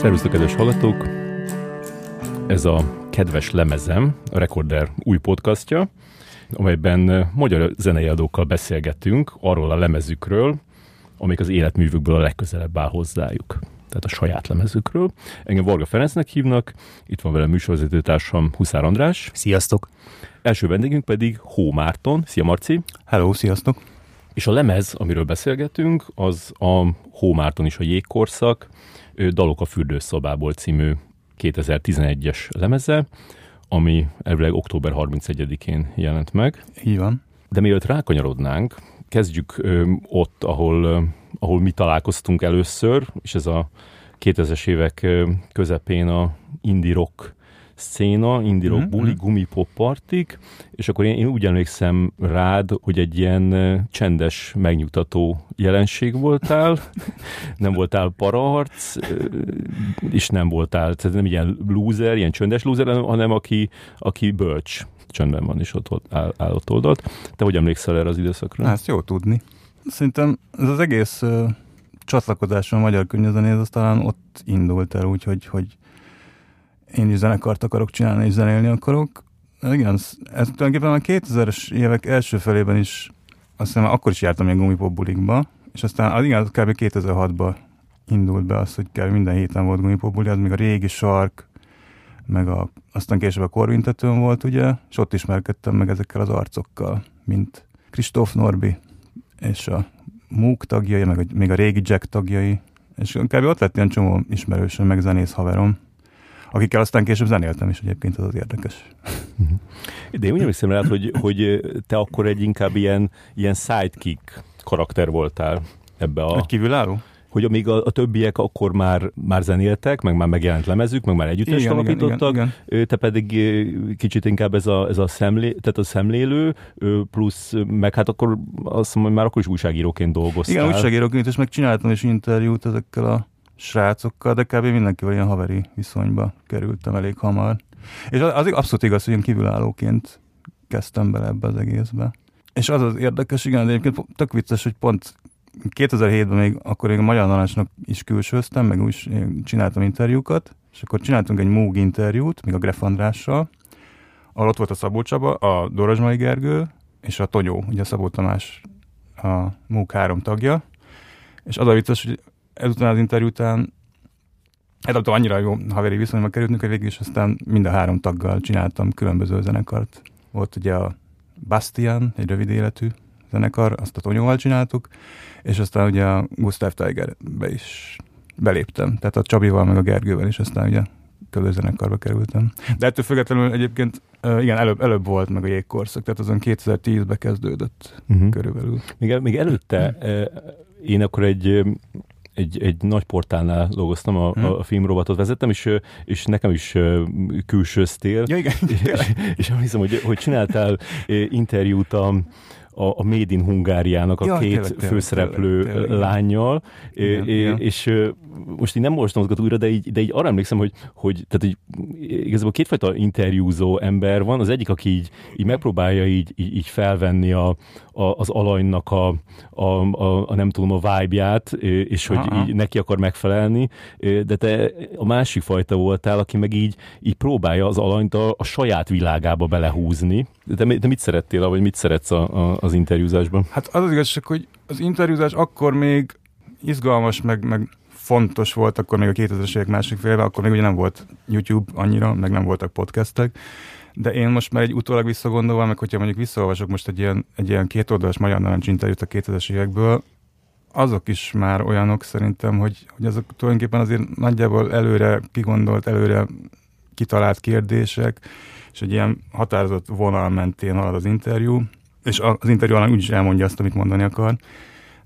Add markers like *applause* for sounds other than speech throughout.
Szervusztok, kedves hallgatók! Ez a kedves lemezem, a Recorder új podcastja, amelyben magyar zenei adókkal beszélgetünk arról a lemezükről, amik az életművükből a legközelebb áll hozzájuk. Tehát a saját lemezükről. Engem Varga Ferencnek hívnak, itt van velem műsorvezetőtársam Huszár András. Sziasztok! Első vendégünk pedig Hó Márton. Szia Marci! Hello, sziasztok! És a lemez, amiről beszélgetünk, az a Hó Márton is a jégkorszak, Dalok a fürdőszobából című 2011-es lemeze, ami elvileg október 31-én jelent meg. Így van. De mielőtt rákanyarodnánk, kezdjük ö, ott, ahol, ö, ahol mi találkoztunk először, és ez a 2000-es évek közepén a indie rock széna, indie rock mm-hmm. buli, gumipop partik, és akkor én, én úgy emlékszem rád, hogy egy ilyen csendes, megnyugtató jelenség voltál, *laughs* nem voltál paraharc, és nem voltál, tehát nem ilyen loser, ilyen csöndes loser, hanem aki, aki bölcs csöndben van, és ott, áll, áll ott oldalt. Te hogy emlékszel erre az időszakra? Hát, ezt jó tudni. Szerintem ez az egész uh, csatlakozásom a magyar könyvezenéhez, az talán ott indult el, úgyhogy hogy én is zenekart akarok csinálni, és zenélni akarok. Igen, ez tulajdonképpen a 2000-es évek első felében is, azt hiszem akkor is jártam ilyen gumipop bulikba, és aztán az igen, kb. 2006-ban indult be az, hogy kb. minden héten volt gumipop buli, az még a régi sark, meg a, aztán később a korvintetőn volt, ugye, és ott ismerkedtem meg ezekkel az arcokkal, mint Kristóf Norbi, és a Mook tagjai, meg a, még a régi Jack tagjai, és kb. ott lett ilyen csomó ismerősöm, meg zenész haverom akikkel aztán később zenéltem is egyébként, az az érdekes. *laughs* De én úgy emlékszem rá, hogy, hogy te akkor egy inkább ilyen, ilyen sidekick karakter voltál ebbe a... Egy kívülálló? hogy amíg a, a többiek akkor már, már zenéltek, meg már megjelent lemezük, meg már együttest igen, alapítottak, igen, igen, te pedig kicsit inkább ez a, ez a, szemlé, tehát a szemlélő, plusz meg hát akkor azt mondom, már akkor is újságíróként dolgoztál. Igen, újságíróként, és meg csináltam is interjút ezekkel a srácokkal, de kb. mindenkivel ilyen haveri viszonyba kerültem elég hamar. És az, abszolút igaz, hogy én kívülállóként kezdtem bele ebbe az egészbe. És az az érdekes, igen, de egyébként tök vicces, hogy pont 2007-ben még akkor én a Magyar Narancsnak is külsőztem, meg úgy csináltam interjúkat, és akkor csináltunk egy Moog interjút, még a Gref Andrással, ahol ott volt a Szabó Csaba, a Dorozsmai Gergő, és a Tonyó, ugye a Szabó Tamás a Moog három tagja, és az a vicces, hogy ezután az interjú után Eladtam annyira jó haveri viszonyba kerültünk, hogy végül is aztán mind a három taggal csináltam különböző zenekart. Volt ugye a Bastian, egy rövid életű zenekar, azt a Tonyóval csináltuk, és aztán ugye a Gustav Tigerbe is beléptem. Tehát a Csabival, meg a Gergővel is aztán ugye zenekarba kerültem. De ettől függetlenül egyébként igen, előbb, előbb volt meg a jégkorszak, tehát azon 2010-ben kezdődött uh-huh. körülbelül. Még, még előtte én akkor egy egy, egy nagy portálnál dolgoztam, a, hmm. a filmrovatot vezettem, és, és nekem is külsőztél. Ja, igen. *laughs* És, és, hiszem, hogy, hogy csináltál interjút a, a, a Made in Hungáriának a ja, két tényleg, főszereplő tényleg, tényleg, lányjal, igen, é, igen. és most így nem olvastam újra, de így, de így arra emlékszem, hogy, hogy, tehát, hogy igazából kétfajta interjúzó ember van, az egyik, aki így, így megpróbálja így, így, így felvenni a, a, az alanynak a, a, a, a, nem tudom, a vibe-ját, és hogy Aha. így neki akar megfelelni, de te a másik fajta voltál, aki meg így, így próbálja az alanyt a, a saját világába belehúzni. De, de mit szerettél, vagy mit szeretsz a, a, az interjúzásban? Hát az az igazság, hogy az interjúzás akkor még izgalmas, meg, meg fontos volt, akkor még a 2000-es évek másik félben, akkor még ugye nem volt YouTube annyira, meg nem voltak podcastek, de én most már egy utólag visszagondolva, meg hogyha mondjuk visszaolvasok most egy ilyen, egy ilyen két oldalas magyar narancs interjút a 2000-es évekből, azok is már olyanok szerintem, hogy, hogy azok tulajdonképpen azért nagyjából előre kigondolt, előre kitalált kérdések, és egy ilyen határozott vonal mentén halad az interjú, és az interjú alany úgyis elmondja azt, amit mondani akar,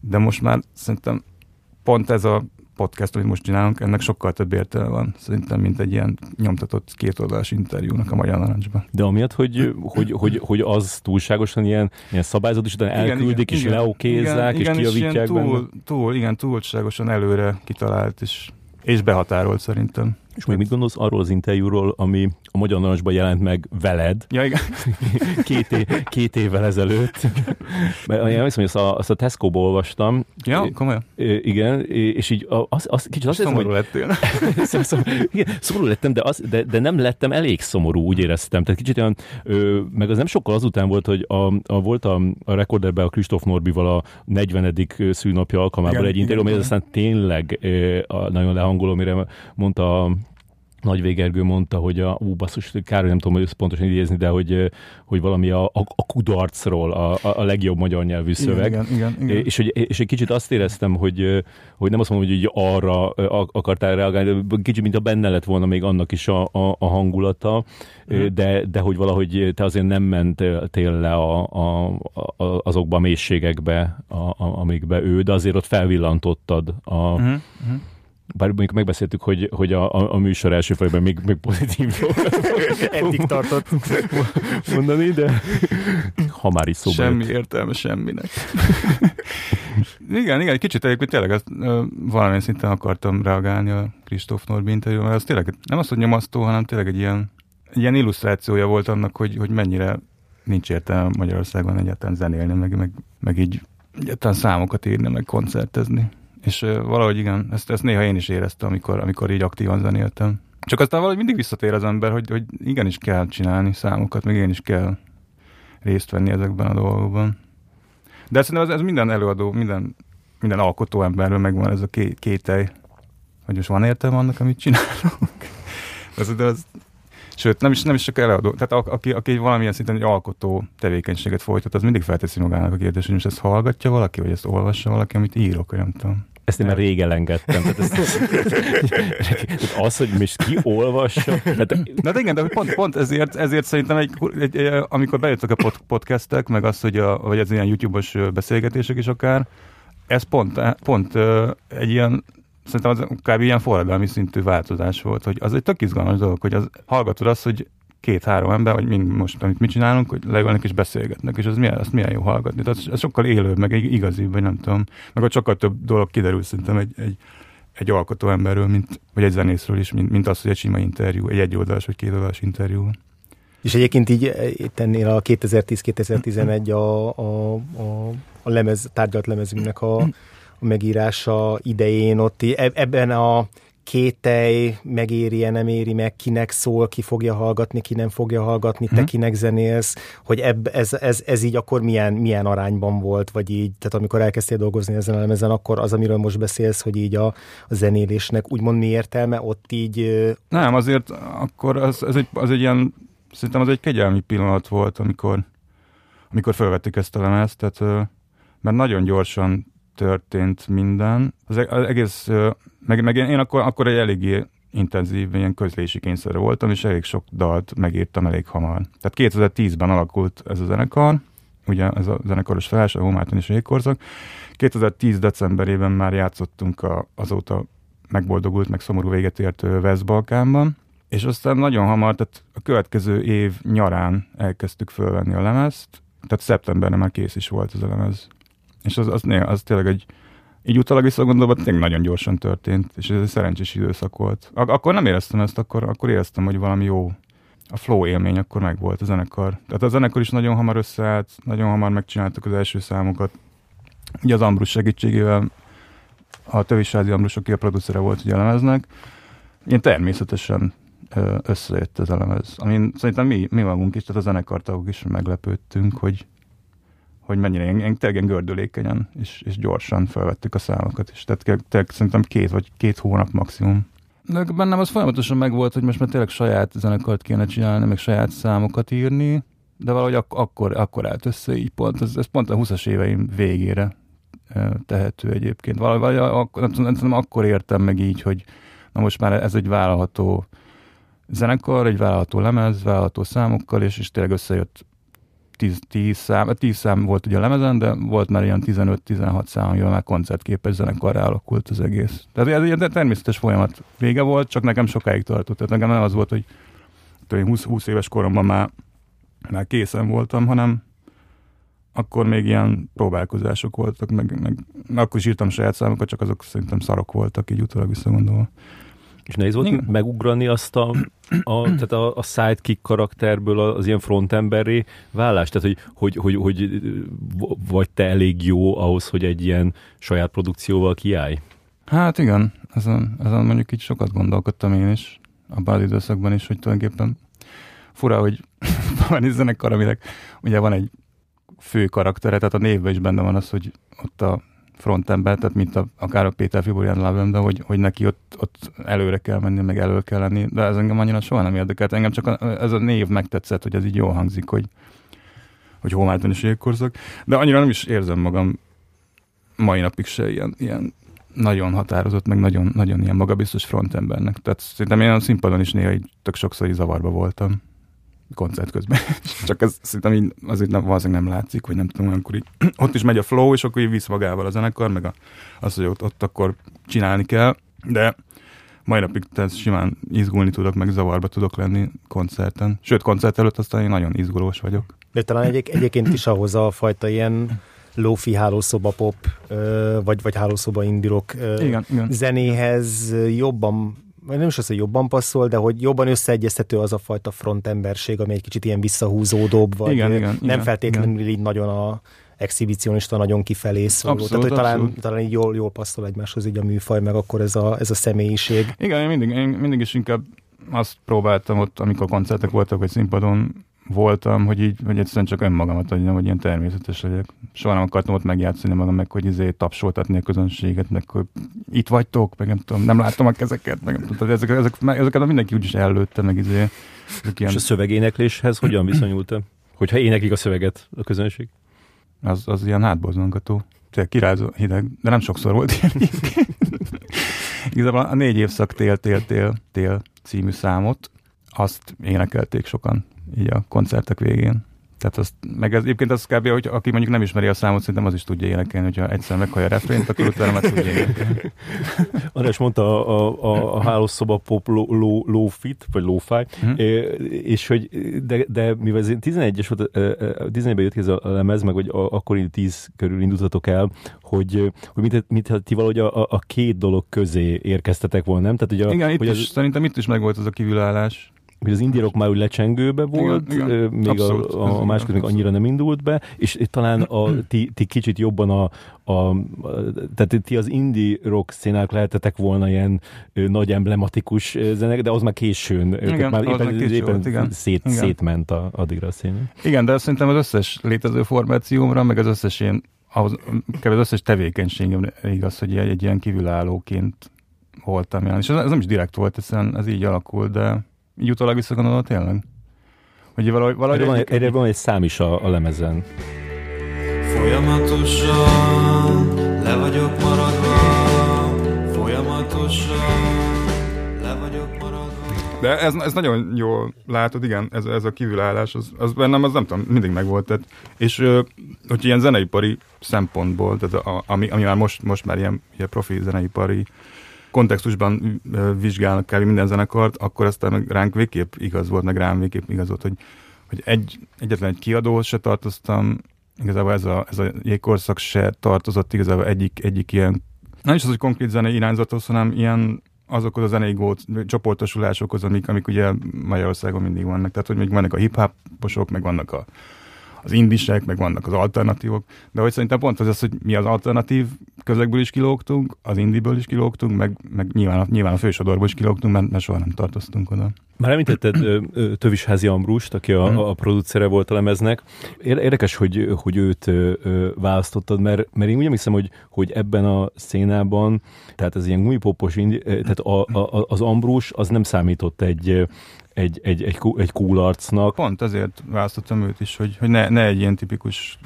de most már szerintem pont ez a podcast, amit most csinálunk, ennek sokkal több értelme van, szerintem, mint egy ilyen nyomtatott kétoldalas interjúnak a Magyar Narancsban. De amiatt, hogy, hogy, hogy, hogy az túlságosan ilyen, ilyen szabályzat, és utána elküldik, igen, és leokézzák, és kiavítják túl, túl, igen, túlságosan előre kitalált, és, és behatárolt szerintem. És még mit gondolsz arról az interjúról, ami a Magyar Narancsban jelent meg veled? Ja, igen. *laughs* két, é, két évvel ezelőtt. Mert én hiszem, hogy azt a, azt a Tesco-ból olvastam. Ja, komolyan. Igen, és így az, az, kicsit azt szomorú hogy... lettél. *laughs* szomorú, igen, szomorú lettem, de, az, de, de, nem lettem elég szomorú, úgy éreztem. Tehát kicsit olyan, ö, meg az nem sokkal azután volt, hogy a, a, volt a, a Recorderben a Kristóf Norbival a 40. szűnapja alkalmával egy interjú, ami aztán tényleg ö, a, nagyon lehangoló, mire mondta a nagy Végergő mondta, hogy a, ú, basszus, kár, nem tudom hogy pontosan idézni, de hogy, hogy valami a, a, a kudarcról a, a, legjobb magyar nyelvű szöveg. Igen, igen, igen. És, hogy, és egy kicsit azt éreztem, hogy, hogy nem azt mondom, hogy arra akartál reagálni, de kicsit, mint a benne lett volna még annak is a, a, a hangulata, mm. de, de hogy valahogy te azért nem mentél le a, a, a, azokba a mélységekbe, a, a, amikbe ő, de azért ott felvillantottad a, mm. Bár mondjuk megbeszéltük, hogy, hogy a, a, a műsor első fejben még, még pozitív *laughs* Eddig tartott mondani, de ha már is szóba Semmi jött. értelme semminek. igen, igen, egy kicsit egyébként tényleg azt, valamilyen szinten akartam reagálni a Kristóf Norbi interjú, mert az tényleg nem az, hogy nyomasztó, hanem tényleg egy ilyen, egy ilyen illusztrációja volt annak, hogy, hogy mennyire nincs értelme Magyarországon egyáltalán zenélni, meg, meg, meg így egyáltalán számokat írni, meg koncertezni. És valahogy igen, ezt, ezt néha én is éreztem, amikor, amikor így aktívan zenéltem. Csak aztán valahogy mindig visszatér az ember, hogy, hogy igenis kell csinálni számokat, meg igenis kell részt venni ezekben a dolgokban. De szerintem ez, ez minden előadó, minden, minden alkotó emberről megvan ez a ké, kételj, hogy most van értelme annak, amit csinálunk. *laughs* az, de az, sőt, nem is, nem is csak előadó, tehát a, aki, aki valamilyen szinten egy alkotó tevékenységet folytat, az mindig felteszi magának a kérdést, hogy most ezt hallgatja valaki, vagy ezt olvassa valaki, amit írok, vagy nem tudom. Ezt én már rég elengedtem. Tehát, ez, *laughs* tehát az, hogy most ki olvassa. Tehát... Na de igen, de pont, pont ezért, ezért szerintem, egy, egy, egy, amikor bejöttek a pod, podcastek, meg az, hogy a, vagy ez ilyen YouTube-os beszélgetések is akár, ez pont, pont egy ilyen szerintem az kb. ilyen forradalmi szintű változás volt, hogy az egy tök izgalmas dolog, hogy az, hallgatod azt, hogy két-három ember, vagy mind most, amit mi csinálunk, hogy leülnek és beszélgetnek, és az milyen, azt milyen jó hallgatni. Tehát ez sokkal élőbb, meg igazibb, vagy nem tudom. Meg ott sokkal több dolog kiderül szerintem egy, egy, egy alkotó emberről, mint, vagy egy zenészről is, mint, mint az, hogy egy sima interjú, egy egyoldalas vagy kétoldalas interjú. És egyébként így tennél a 2010-2011 a, a, a, a lemez, tárgyalt lemezünknek a, a megírása idején ott ebben a kételj, megéri-e, nem éri meg, kinek szól, ki fogja hallgatni, ki nem fogja hallgatni, te hmm. kinek zenélsz, hogy ebb, ez, ez, ez így akkor milyen, milyen arányban volt, vagy így, tehát amikor elkezdtél dolgozni ezen a lemezen, akkor az, amiről most beszélsz, hogy így a, a zenélésnek úgymond mi értelme, ott így... Nem, azért akkor az, az, egy, az egy ilyen, szerintem az egy kegyelmi pillanat volt, amikor, amikor felvettük ezt a lemezt, tehát mert nagyon gyorsan történt minden. Az, e-, az egész meg, meg én akkor, akkor egy eléggé intenzív ilyen közlési kényszerre voltam, és elég sok dalt megírtam elég hamar. Tehát 2010-ben alakult ez a zenekar, ugye ez a zenekaros felállás, a Homárton és Jégkorzak. 2010 decemberében már játszottunk a, azóta megboldogult, meg szomorú véget ért West-Balkánban, és aztán nagyon hamar, tehát a következő év nyarán elkezdtük fölvenni a lemezt, tehát szeptemberben már kész is volt ez a lemez. És az, az, az tényleg egy, így utólag visszagondolva tényleg nagyon gyorsan történt, és ez egy szerencsés időszak volt. Ak- akkor nem éreztem ezt, akkor, akkor éreztem, hogy valami jó, a flow élmény akkor meg volt a zenekar. Tehát a zenekar is nagyon hamar összeállt, nagyon hamar megcsináltuk az első számokat. Ugye az Ambrus segítségével, a Tövisázi Ambrus, aki a producere volt ugye a lemeznek, ilyen természetesen összejött ez a lemez. Amin szerintem mi, mi magunk is, tehát a zenekartagok is meglepődtünk, hogy, hogy mennyire én, én tényleg gördülékenyen és, és gyorsan felvettük a számokat is. Tehát tényleg szerintem két vagy két hónap maximum. De bennem az folyamatosan megvolt, hogy most már tényleg saját zenekart kéne csinálni, meg saját számokat írni, de valahogy ak- akkor, akkor állt össze így pont, ez, ez pont a 20-as éveim végére tehető egyébként. Valahogy akkor, nem akkor értem meg így, hogy na most már ez egy vállalható zenekar, egy vállalható lemez, vállalható számokkal, és, és tényleg összejött 10, 10 szám, 10 szám volt ugye a lemezen, de volt már ilyen 15-16 szám, amivel már koncertképes zenekarra alakult az egész. Tehát ez egy természetes folyamat vége volt, csak nekem sokáig tartott. Tehát nekem nem az volt, hogy 20, 20 éves koromban már, már készen voltam, hanem akkor még ilyen próbálkozások voltak, meg, meg, akkor is írtam saját számokat, csak azok szerintem szarok voltak, így utólag visszagondolva. És nehéz volt Igen. megugrani azt a, a, tehát a, a sidekick karakterből az ilyen frontemberré vállást? Tehát, hogy, hogy, hogy, hogy vagy te elég jó ahhoz, hogy egy ilyen saját produkcióval kiállj? Hát igen, ezen, ezen mondjuk így sokat gondolkodtam én is, abban az időszakban is, hogy tulajdonképpen fura, hogy *laughs* van egy zenekar, aminek ugye van egy fő karaktere, tehát a névben is benne van az, hogy ott a frontember, tehát mint a, akár a Péter Fiborian Labem, de hogy, hogy neki ott, ott előre kell menni, meg elő kell lenni, de ez engem annyira soha nem érdekelt. Engem csak a, ez a név megtetszett, hogy ez így jól hangzik, hogy, hogy Hómálton is jégkorszak, de annyira nem is érzem magam mai napig se ilyen, ilyen nagyon határozott, meg nagyon, nagyon ilyen magabiztos frontembernek. Tehát szerintem én a színpadon is néha így tök sokszor így zavarba voltam koncert közben. *laughs* Csak ez szerintem így azért nem, valószínűleg nem látszik, hogy nem tudom, olyankor így, *clears throat* ott is megy a flow, és akkor így visz magával a zenekar, meg a, az, hogy ott, ott akkor csinálni kell, de mai napig tehát simán izgulni tudok, meg zavarba tudok lenni koncerten. Sőt, koncert előtt aztán én nagyon izgulós vagyok. De talán egyéb, egyébként is ahhoz a fajta ilyen lofi hálószoba pop, vagy, vagy hálószoba indirok igen, igen. zenéhez jobban nem is az, hogy jobban passzol, de hogy jobban összeegyeztető az a fajta frontemberség, ami egy kicsit ilyen visszahúzódóbb, vagy igen, igen, nem igen, feltétlenül igen. így nagyon a exhibicionista nagyon kifelé szóló. Abszolút, Tehát, hogy talán, talán így jól, jól passzol egymáshoz így a műfaj, meg akkor ez a, ez a személyiség. Igen, én mindig, én mindig is inkább azt próbáltam ott, amikor koncertek voltak, vagy színpadon voltam, hogy így, hogy egyszerűen csak önmagamat adjam, hogy ilyen természetes legyek. Soha nem akartam ott megjátszani magam, meg hogy izé tapsoltatni a közönséget, meg hogy itt vagytok, meg nem tudom, nem látom a kezeket, meg nem tudom, ezek, ezek, ezeket mindenki úgyis előtte, meg izé. Ilyen... És a szövegénekléshez hogyan viszonyultam? Hogyha éneklik a szöveget a közönség? Az, az ilyen hátborzongató. Tehát kirázó hideg, de nem sokszor volt ilyen. Igazából a négy évszak tél, tél, tél, tél című számot, azt énekelték sokan így a koncertek végén. Tehát azt, meg ez, egyébként az kb. hogy aki mondjuk nem ismeri a számot, szerintem az is tudja énekelni, hogyha egyszer meghallja a refrént, akkor utána meg tudja énekelni. *laughs* András mondta a, a, a hálószoba pop low, low, fit, vagy low fi, hmm. és hogy, de, de mivel ez 11-es volt, 11-ben jött ki ez a lemez, meg hogy akkor 10 körül indultatok el, hogy, hogy mit, mit, ti valahogy a, a, két dolog közé érkeztetek volna, nem? Tehát, hogy a, Igen, itt hogy is, az... szerintem itt is megvolt az a kívülállás hogy az indirok már úgy lecsengőbe volt, igen, igen. még abszolút, a, a másik még annyira nem indult be, és talán a, *clears throat* ti, ti kicsit jobban a, a, tehát ti az indie rock színák lehetetek volna ilyen nagy emblematikus zenek, de az már későn, igen, már éppen, éppen volt, igen. Szét, igen. szétment a, addigra a szín. Igen, de szerintem az összes létező formációmra, meg az összes ilyen ahhoz, az összes tevékenységem igaz, hogy egy, egy ilyen kívülállóként voltam jelen. És ez, ez nem is direkt volt, hiszen ez így alakult, de így utólag visszagondolva tényleg? Hogy valahogy, valahogy erre, van, egy, erre van egy szám is a, a lemezen. Folyamatosan le vagyok maradva, folyamatosan le vagyok maradva. De ez, ez nagyon jól látod, igen, ez, ez a kívülállás, az, az bennem az nem tudom, mindig megvolt. Tehát, és hogy ilyen zeneipari szempontból, tehát a, ami, ami már most, most már ilyen, ilyen profi zeneipari kontextusban vizsgálnak kb. minden zenekart, akkor aztán meg ránk végképp igaz volt, meg rám végképp igaz volt, hogy, hogy egy, egyetlen egy kiadóhoz se tartoztam, igazából ez a, ez a jégkorszak se tartozott igazából egyik, egyik ilyen, nem is az, hogy konkrét zenei irányzathoz, hanem ilyen azokhoz a zenei gót, csoportosulásokhoz, amik, amik ugye Magyarországon mindig vannak. Tehát, hogy még vannak a hip-hoposok, meg vannak a, az indisek, meg vannak az alternatívok, de hogy szerintem pont az az, hogy mi az alternatív közegből is kilógtunk, az indiből is kilógtunk, meg, meg nyilván, a, nyilván a fősodorból is kilógtunk, mert, mert soha nem tartoztunk oda. Már említetted Tövisházi Ambrust, aki a, mhm. a producere volt a lemeznek. Érdekes, hogy, hogy őt választottad, mert, mert én úgy hiszem, hogy, hogy ebben a szénában, tehát ez ilyen gumipopos, tehát a, a, az Ambrus az nem számított egy, egy, egy, egy, egy cool arcnak. Pont azért választottam őt is, hogy, hogy ne, ne egy ilyen tipikus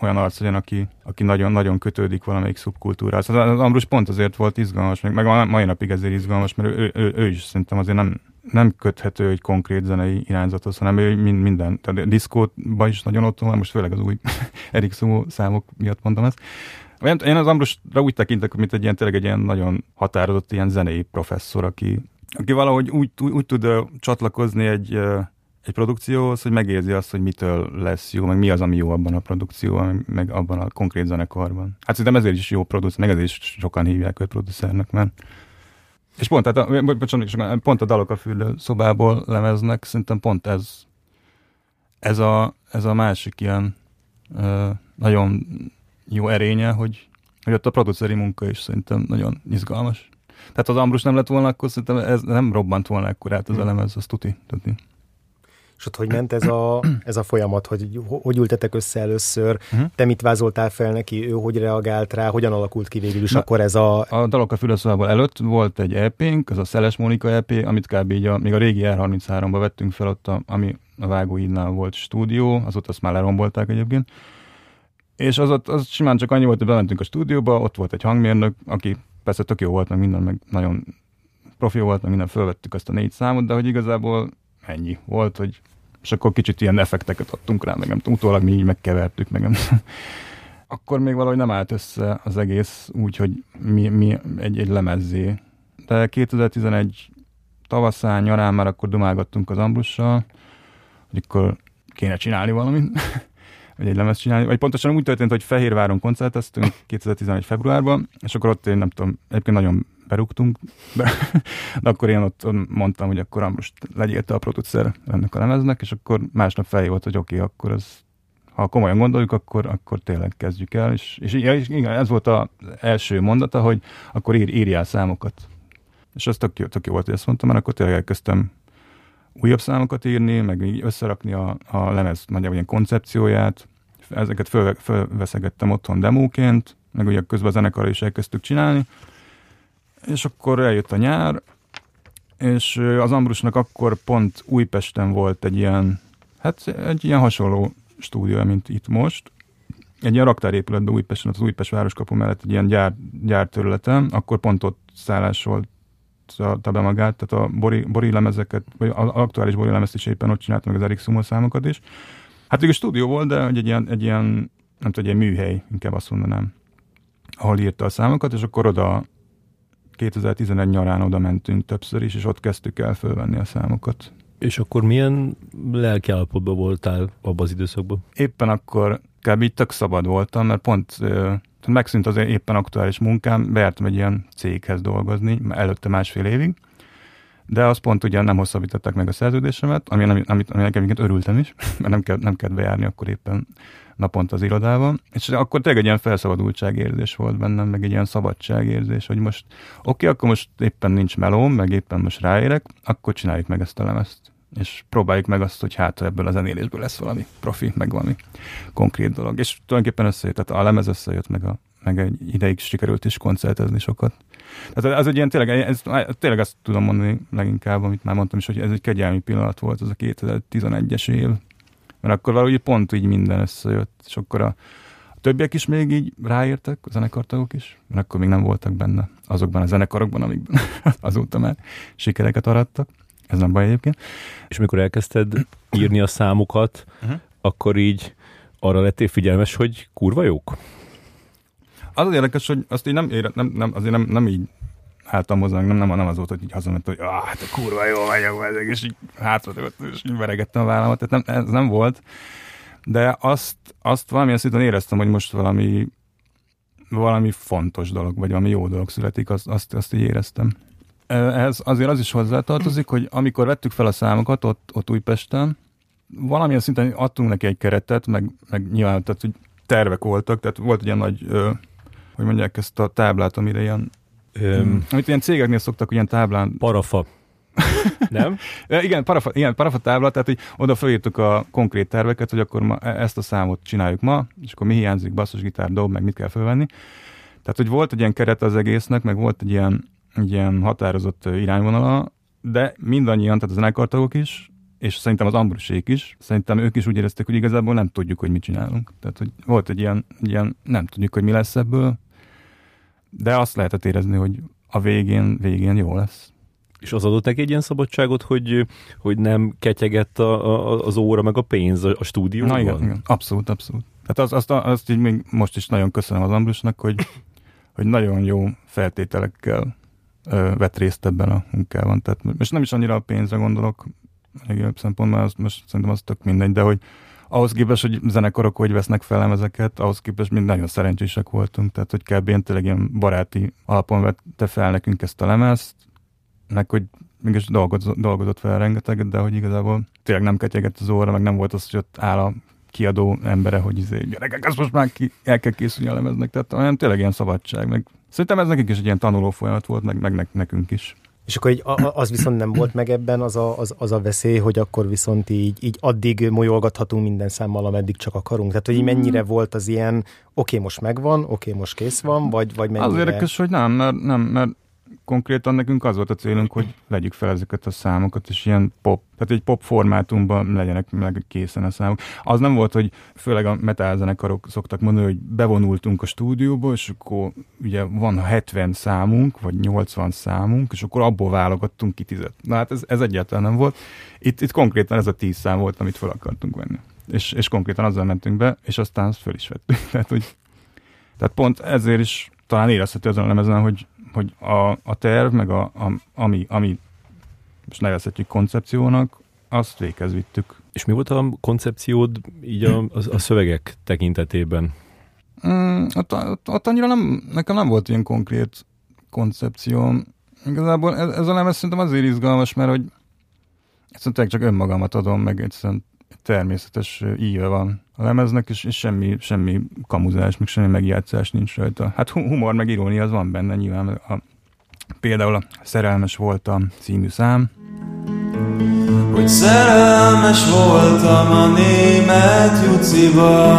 olyan arc legyen, aki, aki nagyon, nagyon kötődik valamelyik szubkultúrához. Az, az Ambrus pont azért volt izgalmas, meg, meg a mai napig ezért izgalmas, mert ő, ő, ő is szerintem azért nem, nem köthető egy konkrét zenei irányzathoz, hanem ő minden, tehát a diszkóban is nagyon ott van, most főleg az új *laughs* Erik Sumo számok miatt mondom ezt. Én az Ambrusra úgy tekintek, mint egy ilyen, tényleg egy ilyen nagyon határozott ilyen zenei professzor, aki, aki valahogy úgy, úgy, úgy tud csatlakozni egy, egy produkcióhoz, hogy megérzi azt, hogy mitől lesz jó, meg mi az, ami jó abban a produkcióban, meg abban a konkrét zenekarban. Hát szerintem ezért is jó producer, meg ezért is sokan hívják őt producernek, mert És pont, tehát, bocsánat, pont a dalok a fürdő szobából lemeznek, szerintem pont ez, ez a, ez a másik ilyen ö, nagyon jó erénye, hogy, hogy ott a produceri munka is szerintem nagyon izgalmas. Tehát az Ambrus nem lett volna, akkor szerintem ez nem robbant volna át az hmm. elemez, az tuti. tuti. És ott hogy ment ez a, ez a folyamat, hogy hogy ültetek össze először, uh-huh. te mit vázoltál fel neki, ő hogy reagált rá, hogyan alakult ki végül is Na, akkor ez a... A Dalok a Fülöszolából előtt volt egy EP-nk, az a Szeles Mónika EP, amit kb. így a, még a régi R33-ba vettünk fel ott, a, ami a Vágóidnál volt stúdió, azóta azt már lerombolták egyébként. És az ott az simán csak annyi volt, hogy bementünk a stúdióba, ott volt egy hangmérnök, aki persze tök jó volt, meg minden, meg nagyon profi volt, meg minden fölvettük azt a négy számot, de hogy igazából ennyi volt, hogy és akkor kicsit ilyen effekteket adtunk rá, meg nem utólag mi így megkevertük, meg nem *laughs* Akkor még valahogy nem állt össze az egész úgy, hogy mi, mi egy, egy lemezzé. De 2011 tavaszán, nyarán már akkor dumálgattunk az Ambrussal, hogy akkor kéne csinálni valamit, *laughs* vagy egy lemez csinálni. Vagy pontosan úgy történt, hogy Fehérváron koncerteztünk 2011 februárban, és akkor ott én nem tudom, egyébként nagyon berúgtunk, de, de akkor én ott mondtam, hogy akkor most legyél te a producer ennek a lemeznek, és akkor másnap felhívott, hogy oké, okay, akkor ez ha komolyan gondoljuk, akkor, akkor tényleg kezdjük el. És, és, és igen, ez volt az első mondata, hogy akkor ír, írjál számokat. És az tök jó, tök jó volt, hogy ezt mondtam, mert akkor tényleg elkezdtem újabb számokat írni, meg összerakni a, a lemez nagyjából ilyen koncepcióját. Ezeket föl, fölveszegettem otthon demóként, meg ugye közben a zenekarra is elkezdtük csinálni, és akkor eljött a nyár, és az Ambrusnak akkor pont Újpesten volt egy ilyen, hát egy ilyen hasonló stúdió, mint itt most. Egy ilyen raktárépületben Újpesten, az Újpest városkapu mellett egy ilyen gyár, gyárterületen, akkor pont ott szállásolt be magát, tehát a bori, bori lemezeket, vagy az aktuális bori lemezt is éppen ott csináltam meg az Erik Sumo számokat is. Hát végül stúdió volt, de egy ilyen, egy ilyen nem tudom, egy ilyen műhely, inkább azt mondanám, ahol írta a számokat, és akkor oda 2011 nyarán oda mentünk többször is, és ott kezdtük el fölvenni a számokat. És akkor milyen lelkiállapotban voltál abban az időszakban? Éppen akkor kb. így tök szabad voltam, mert pont megszűnt az éppen aktuális munkám, beértem egy ilyen céghez dolgozni, előtte másfél évig, de az pont ugye nem hosszabbították meg a szerződésemet, ami, amit, amit, ami nekem örültem is, *laughs* mert nem kell, nem kell bejárni akkor éppen naponta az irodában, és akkor tényleg egy ilyen felszabadultságérzés volt bennem, meg egy ilyen szabadságérzés, hogy most oké, okay, akkor most éppen nincs melóm, meg éppen most ráérek, akkor csináljuk meg ezt a lemezt és próbáljuk meg azt, hogy hát ebből a zenélésből lesz valami profi, meg valami konkrét dolog. És tulajdonképpen összejött, tehát a lemez összejött, meg, a, meg egy ideig sikerült is koncertezni sokat. Tehát ez egy ilyen, tényleg, ez, tényleg azt tudom mondani leginkább, amit már mondtam is, hogy ez egy kegyelmi pillanat volt az a 2011-es év, mert akkor valahogy pont így minden összejött, és akkor a, a többiek is még így ráértek, a zenekartagok is, mert akkor még nem voltak benne azokban a zenekarokban, amikben *laughs* azóta már sikereket arattak. Ez nem baj egyébként. És mikor elkezdted írni a számokat, uh-huh. akkor így arra lettél figyelmes, hogy kurva jók? Az az érdekes, hogy azt így nem, ére, nem, nem azért nem, nem így álltam hozzá, nem, nem, nem az volt, hogy így hazament, hogy ah, hát a kurva jó vagyok, ezek, és így hátra és így veregettem a vállamat, tehát nem, ez nem volt. De azt, azt valamilyen szinten éreztem, hogy most valami valami fontos dolog, vagy valami jó dolog születik, azt, azt, azt így éreztem. Ehhez azért az is hozzátartozik, hogy amikor vettük fel a számokat ott, ott Újpesten, valamilyen szinten adtunk neki egy keretet, meg, meg nyilván, tehát hogy tervek voltak, tehát volt egy ilyen nagy, ö, hogy mondják ezt a táblát, amire ilyen Um, amit ilyen cégeknél szoktak ilyen táblán... Parafa. *laughs* Nem? igen, parafa, igen, parafa tábla, tehát hogy oda felírtuk a konkrét terveket, hogy akkor ma e- ezt a számot csináljuk ma, és akkor mi hiányzik, basszusgitár, dob, meg mit kell fölvenni. Tehát, hogy volt egy ilyen keret az egésznek, meg volt egy ilyen, egy ilyen határozott irányvonala, de mindannyian, tehát a zenekartagok is, és szerintem az ambrusék is, szerintem ők is úgy érezték, hogy igazából nem tudjuk, hogy mit csinálunk. Tehát, hogy volt egy ilyen, egy ilyen nem tudjuk, hogy mi lesz ebből, de azt lehetett érezni, hogy a végén, végén jó lesz. És az adott neki egy ilyen szabadságot, hogy, hogy nem ketyegett a, a, az óra meg a pénz a, a stúdióban? Na igen, igen, abszolút, abszolút. Tehát azt, azt, azt így még most is nagyon köszönöm az Ambrusnak, hogy, hogy nagyon jó feltételekkel ö, vett részt ebben a munkában. Tehát most nem is annyira a pénzre gondolok, legjobb szempontból, azt most szerintem az tök mindegy, de hogy ahhoz képest, hogy zenekarok hogy vesznek fel ezeket, ahhoz képest mind nagyon szerencsések voltunk, tehát hogy kb. én tényleg ilyen baráti alapon vette fel nekünk ezt a lemezt, meg hogy mégis dolgozott, dolgozott fel rengeteget, de hogy igazából tényleg nem ketyegett az óra, meg nem volt az, hogy ott áll a kiadó embere, hogy izé, gyerekek, ezt most már ki, el kell készülni a lemeznek, tehát olyan tényleg ilyen szabadság, meg szerintem ez nekik is egy ilyen tanuló folyamat volt, meg, meg nekünk is. És akkor így, az viszont nem volt meg ebben az a, az, az a veszély, hogy akkor viszont így, így addig molyolgathatunk minden számmal, ameddig csak akarunk. Tehát, hogy így mennyire volt az ilyen, oké, okay, most megvan, oké, okay, most kész van, vagy, vagy mennyire... Az érdekes, hogy nem, mert, nem, mert konkrétan nekünk az volt a célunk, hogy vegyük fel ezeket a számokat, és ilyen pop, tehát egy pop formátumban legyenek meg készen a számok. Az nem volt, hogy főleg a metal zenekarok szoktak mondani, hogy bevonultunk a stúdióba, és akkor ugye van 70 számunk, vagy 80 számunk, és akkor abból válogattunk ki tizet. Na hát ez, ez egyáltalán nem volt. Itt, itt konkrétan ez a 10 szám volt, amit fel akartunk venni. És, és konkrétan azzal mentünk be, és aztán azt föl is vettük. *laughs* tehát, hogy, tehát pont ezért is talán érezhető ezen a lemezen, hogy hogy a, a terv, meg a, a, ami, ami most nevezhetjük koncepciónak, azt véghez vittük. És mi volt a koncepciód így a, a, a szövegek tekintetében? Mm, ott, ott, ott annyira nem, nekem nem volt ilyen konkrét koncepció. Igazából ez, ez a lemez szerintem azért izgalmas, mert hogy egyszerűen csak önmagamat adom, meg egyszerűen természetes íve van a lemeznek, és, és semmi, semmi kamuzás, meg semmi megjátszás nincs rajta. Hát humor, meg irónia az van benne nyilván. A, például a Szerelmes voltam című szám. Hogy szerelmes voltam a német Juciba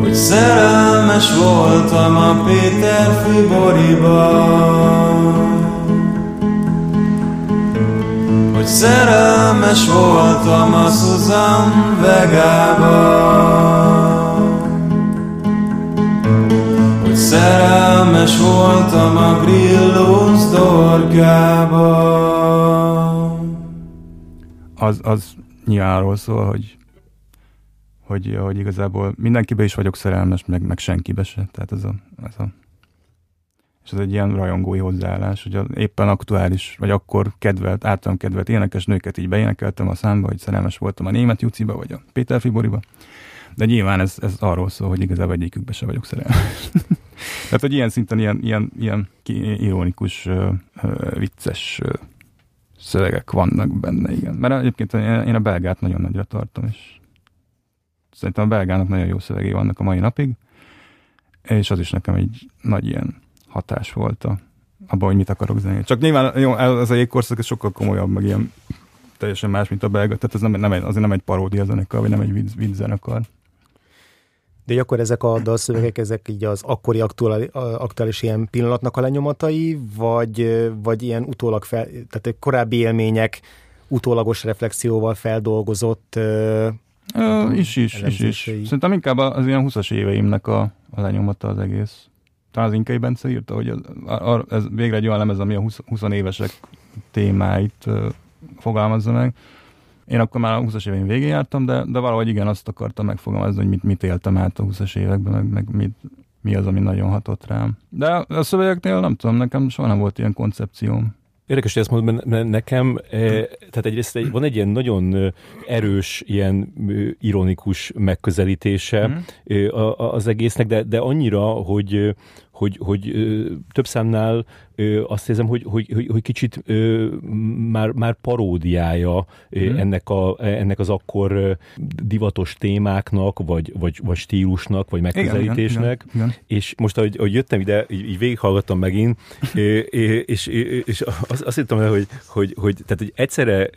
Hogy szerelmes voltam a Péter Fiboriba hogy szerelmes voltam a Susan Vegába. Hogy szerelmes voltam a Grillus dorgába. Az, az nyilván szól, hogy hogy, hogy igazából mindenkibe is vagyok szerelmes, meg, meg senkibe se. Tehát ez a, ez a és ez egy ilyen rajongói hozzáállás, hogy éppen aktuális, vagy akkor kedvelt, általam kedvelt énekes nőket így beénekeltem a számba, hogy szerelmes voltam a német Juciba, vagy a Péter Fiboriba. De nyilván ez, ez arról szól, hogy igazából egyikükbe se vagyok szerelmes. *laughs* Tehát, hogy ilyen szinten ilyen, ilyen, ilyen ironikus, vicces szövegek vannak benne, igen. Mert egyébként én a belgát nagyon nagyra tartom, és szerintem a belgának nagyon jó szövegei vannak a mai napig, és az is nekem egy nagy ilyen hatás volt a, abban, hogy mit akarok zenélni. Csak nyilván jó, ez a jégkorszak ez sokkal komolyabb, meg ilyen teljesen más, mint a belga, tehát ez nem, nem egy, azért nem egy paródia zenekar, vagy nem egy vicc, vicc zenekar. De akkor ezek a dalszövegek, ezek így az akkori aktuális, aktuális ilyen pillanatnak a lenyomatai, vagy, vagy ilyen utólag fel, tehát korábbi élmények utólagos reflexióval feldolgozott Ö, is, is, is, is. Szerintem inkább az ilyen 20-as éveimnek a, a lenyomata az egész talán az Inkai Bence írta, hogy ez, ez végre egy olyan lemez, ami a 20, 20 évesek témáit uh, fogalmazza meg. Én akkor már a 20-as éveim végén jártam, de, de valahogy igen, azt akartam megfogalmazni, hogy mit, mit éltem át a 20-as években, meg, meg mit, mi az, ami nagyon hatott rám. De a szövegeknél nem tudom, nekem soha nem volt ilyen koncepcióm. Érdekes, hogy ezt mondod, mert nekem, tehát egyrészt egy, van egy ilyen nagyon erős, ilyen ironikus megközelítése mm. az egésznek, de, de annyira, hogy, hogy, hogy több számnál azt érzem, hogy, hogy, hogy, hogy kicsit már, már paródiája mm. ennek, a, ennek az akkor divatos témáknak, vagy, vagy, vagy stílusnak, vagy megközelítésnek. Igen, igen, igen. És most, ahogy, ahogy jöttem ide, így, így végighallgattam megint, *laughs* és, és, és azt, azt hittem, hogy, hogy, hogy, tehát, hogy egyszerre